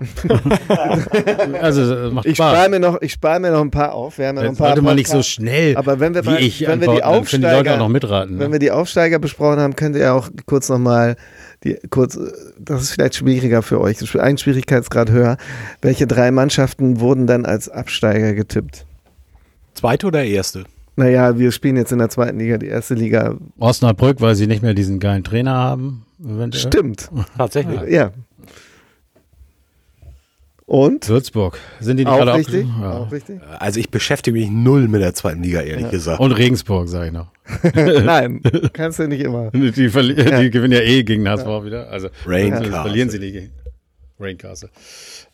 [laughs] also, macht Ich Spaß. Noch- ich spare mir noch ein paar auf. Wir haben ja noch ein paar sollte man nicht so schnell Aber wenn wir, wie bei, ich wenn wir die antworten, die Aufsteiger, auch noch mitraten. wenn Ne? wir die Aufsteiger besprochen haben, könnt ihr auch kurz nochmal die kurz, das ist vielleicht schwieriger für euch, ein Schwierigkeitsgrad höher. Welche drei Mannschaften wurden dann als Absteiger getippt? Zweite oder erste? Naja, wir spielen jetzt in der zweiten Liga, die erste Liga. Osnabrück, weil sie nicht mehr diesen geilen Trainer haben. eventuell. Stimmt, Tatsächlich. ja. Und? Würzburg. Sind die nicht Auch gerade richtig? Ja. Auch richtig? Also ich beschäftige mich null mit der zweiten Liga, ehrlich gesagt. Und Regensburg, sage ich noch. [laughs] Nein, [laughs] kannst du nicht immer. Die, die gewinnen ja eh gegen HSV wieder. Also Castle. verlieren sie nicht gegen Raincastle.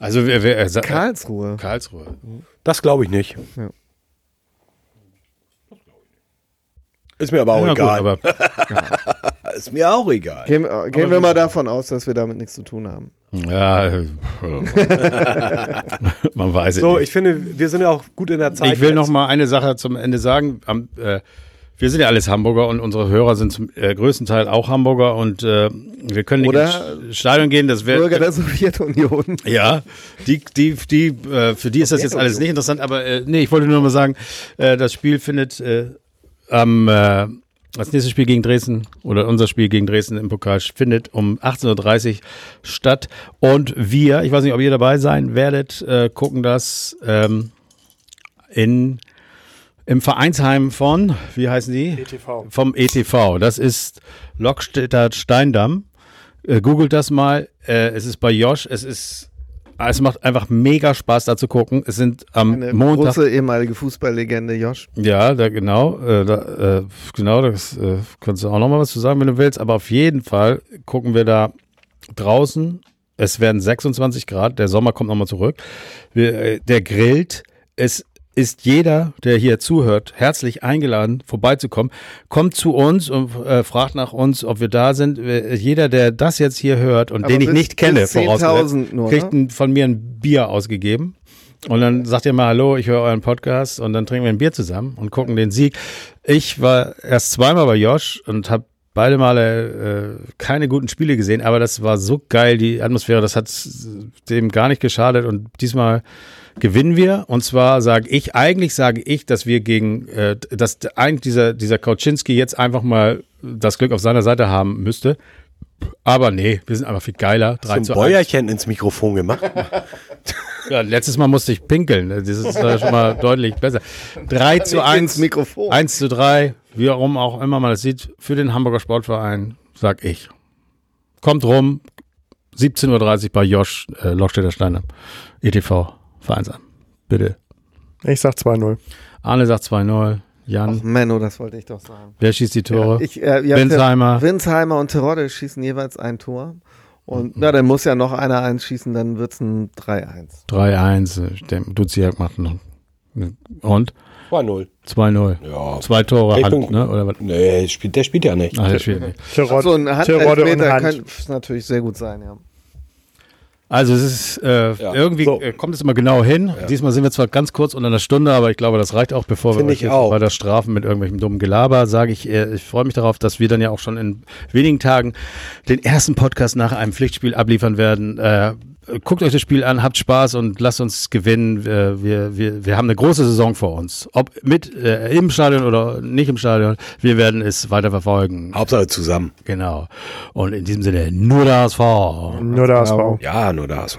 Also wer, wer äh, Karlsruhe. Karlsruhe. Das glaube ich nicht. Ja. Ist mir aber auch Ja, gut, egal. aber [laughs] ist mir auch egal. Gehen, äh, gehen wir mal davon aus, dass wir damit nichts zu tun haben. Ja, äh, [laughs] man weiß es So, nicht. ich finde, wir sind ja auch gut in der Zeit. Ich will jetzt. noch mal eine Sache zum Ende sagen. Am, äh, wir sind ja alles Hamburger und unsere Hörer sind zum äh, größten Teil auch Hamburger und äh, wir können nicht Oder ins Stadion gehen. Das wäre Bürger der Sowjetunion. Ja, die, die, die, äh, für die ist das jetzt alles nicht interessant, aber äh, nee, ich wollte nur mal sagen, äh, das Spiel findet äh, am äh, das nächste Spiel gegen Dresden oder unser Spiel gegen Dresden im Pokal findet um 18.30 Uhr statt. Und wir, ich weiß nicht, ob ihr dabei sein werdet, äh, gucken das ähm, in, im Vereinsheim von, wie heißen die? ETV. Vom ETV. Das ist Lockstädter Steindamm. Äh, googelt das mal. Äh, es ist bei Josh. Es ist, es macht einfach mega Spaß da zu gucken. Es sind am Eine Montag. große ehemalige Fußballlegende, Josh. Ja, da genau, äh, da, äh, genau, das äh, kannst du auch noch mal was zu sagen, wenn du willst. Aber auf jeden Fall gucken wir da draußen. Es werden 26 Grad. Der Sommer kommt noch mal zurück. Wir, äh, der grillt. Es ist jeder, der hier zuhört, herzlich eingeladen, vorbeizukommen. Kommt zu uns und äh, fragt nach uns, ob wir da sind. Äh, Jeder, der das jetzt hier hört und Aber den ich nicht kenne, vorausgesetzt, 10.000 nur, kriegt ne? ein, von mir ein Bier ausgegeben. Und dann sagt ihr mal Hallo, ich höre euren Podcast und dann trinken wir ein Bier zusammen und gucken den Sieg. Ich war erst zweimal bei Josh und habe beide Male äh, keine guten Spiele gesehen, aber das war so geil, die Atmosphäre, das hat dem gar nicht geschadet und diesmal gewinnen wir. Und zwar sage ich, eigentlich sage ich, dass wir gegen, äh, dass eigentlich dieser, dieser Kauczynski jetzt einfach mal das Glück auf seiner Seite haben müsste. Aber nee, wir sind einfach viel geiler. 3 Hast zu du 1. ein Bäuerchen ins Mikrofon gemacht? [laughs] Ja, letztes Mal musste ich pinkeln. Das ist äh, schon mal deutlich besser. 3 zu Nicht 1. ins Mikrofon. 1 zu 3. Wie auch immer man das sieht. Für den Hamburger Sportverein, sag ich. Kommt rum. 17.30 Uhr bei Josh, äh, Lochstädter Steine. ETV, Vereinsam. Bitte. Ich sag 2-0. Arne sagt 2-0. Jan, Menno, das wollte ich doch sagen. wer schießt die Tore? Ich, äh, ja, Winsheimer. Winsheimer und Terodde schießen jeweils ein Tor. Und na, dann muss ja noch einer eins schießen, dann wird's ein 3-1. 3-1. Der Duziak macht noch. Und? 2-0. 2-0. Ja. Zwei Tore Hand, Richtung- ne? Oder was? Nee, der spielt, der spielt ja nicht. Ach, der spielt nicht. Tirod, So ein Terodde und Hand. könnte es natürlich sehr gut sein, ja. Also es ist äh, Ja. irgendwie So. äh, kommt es immer genau hin. Diesmal sind wir zwar ganz kurz unter einer Stunde, aber ich glaube, das reicht auch, bevor wir Finde euch jetzt weiter strafen mit irgendwelchem dummen Gelaber. Sage ich, äh, ich freue mich darauf, dass wir dann ja auch schon in wenigen Tagen den ersten Podcast nach einem Pflichtspiel abliefern werden. Äh, guckt euch das Spiel an, habt Spaß und lasst uns gewinnen. Äh, wir, wir, wir haben eine große Saison vor uns. Ob mit äh, im Stadion oder nicht im Stadion, wir werden es weiter verfolgen. Hauptsache zusammen. Genau. Und in diesem Sinne, nur das vor. Nur der HSV. Ja, nur der HSV.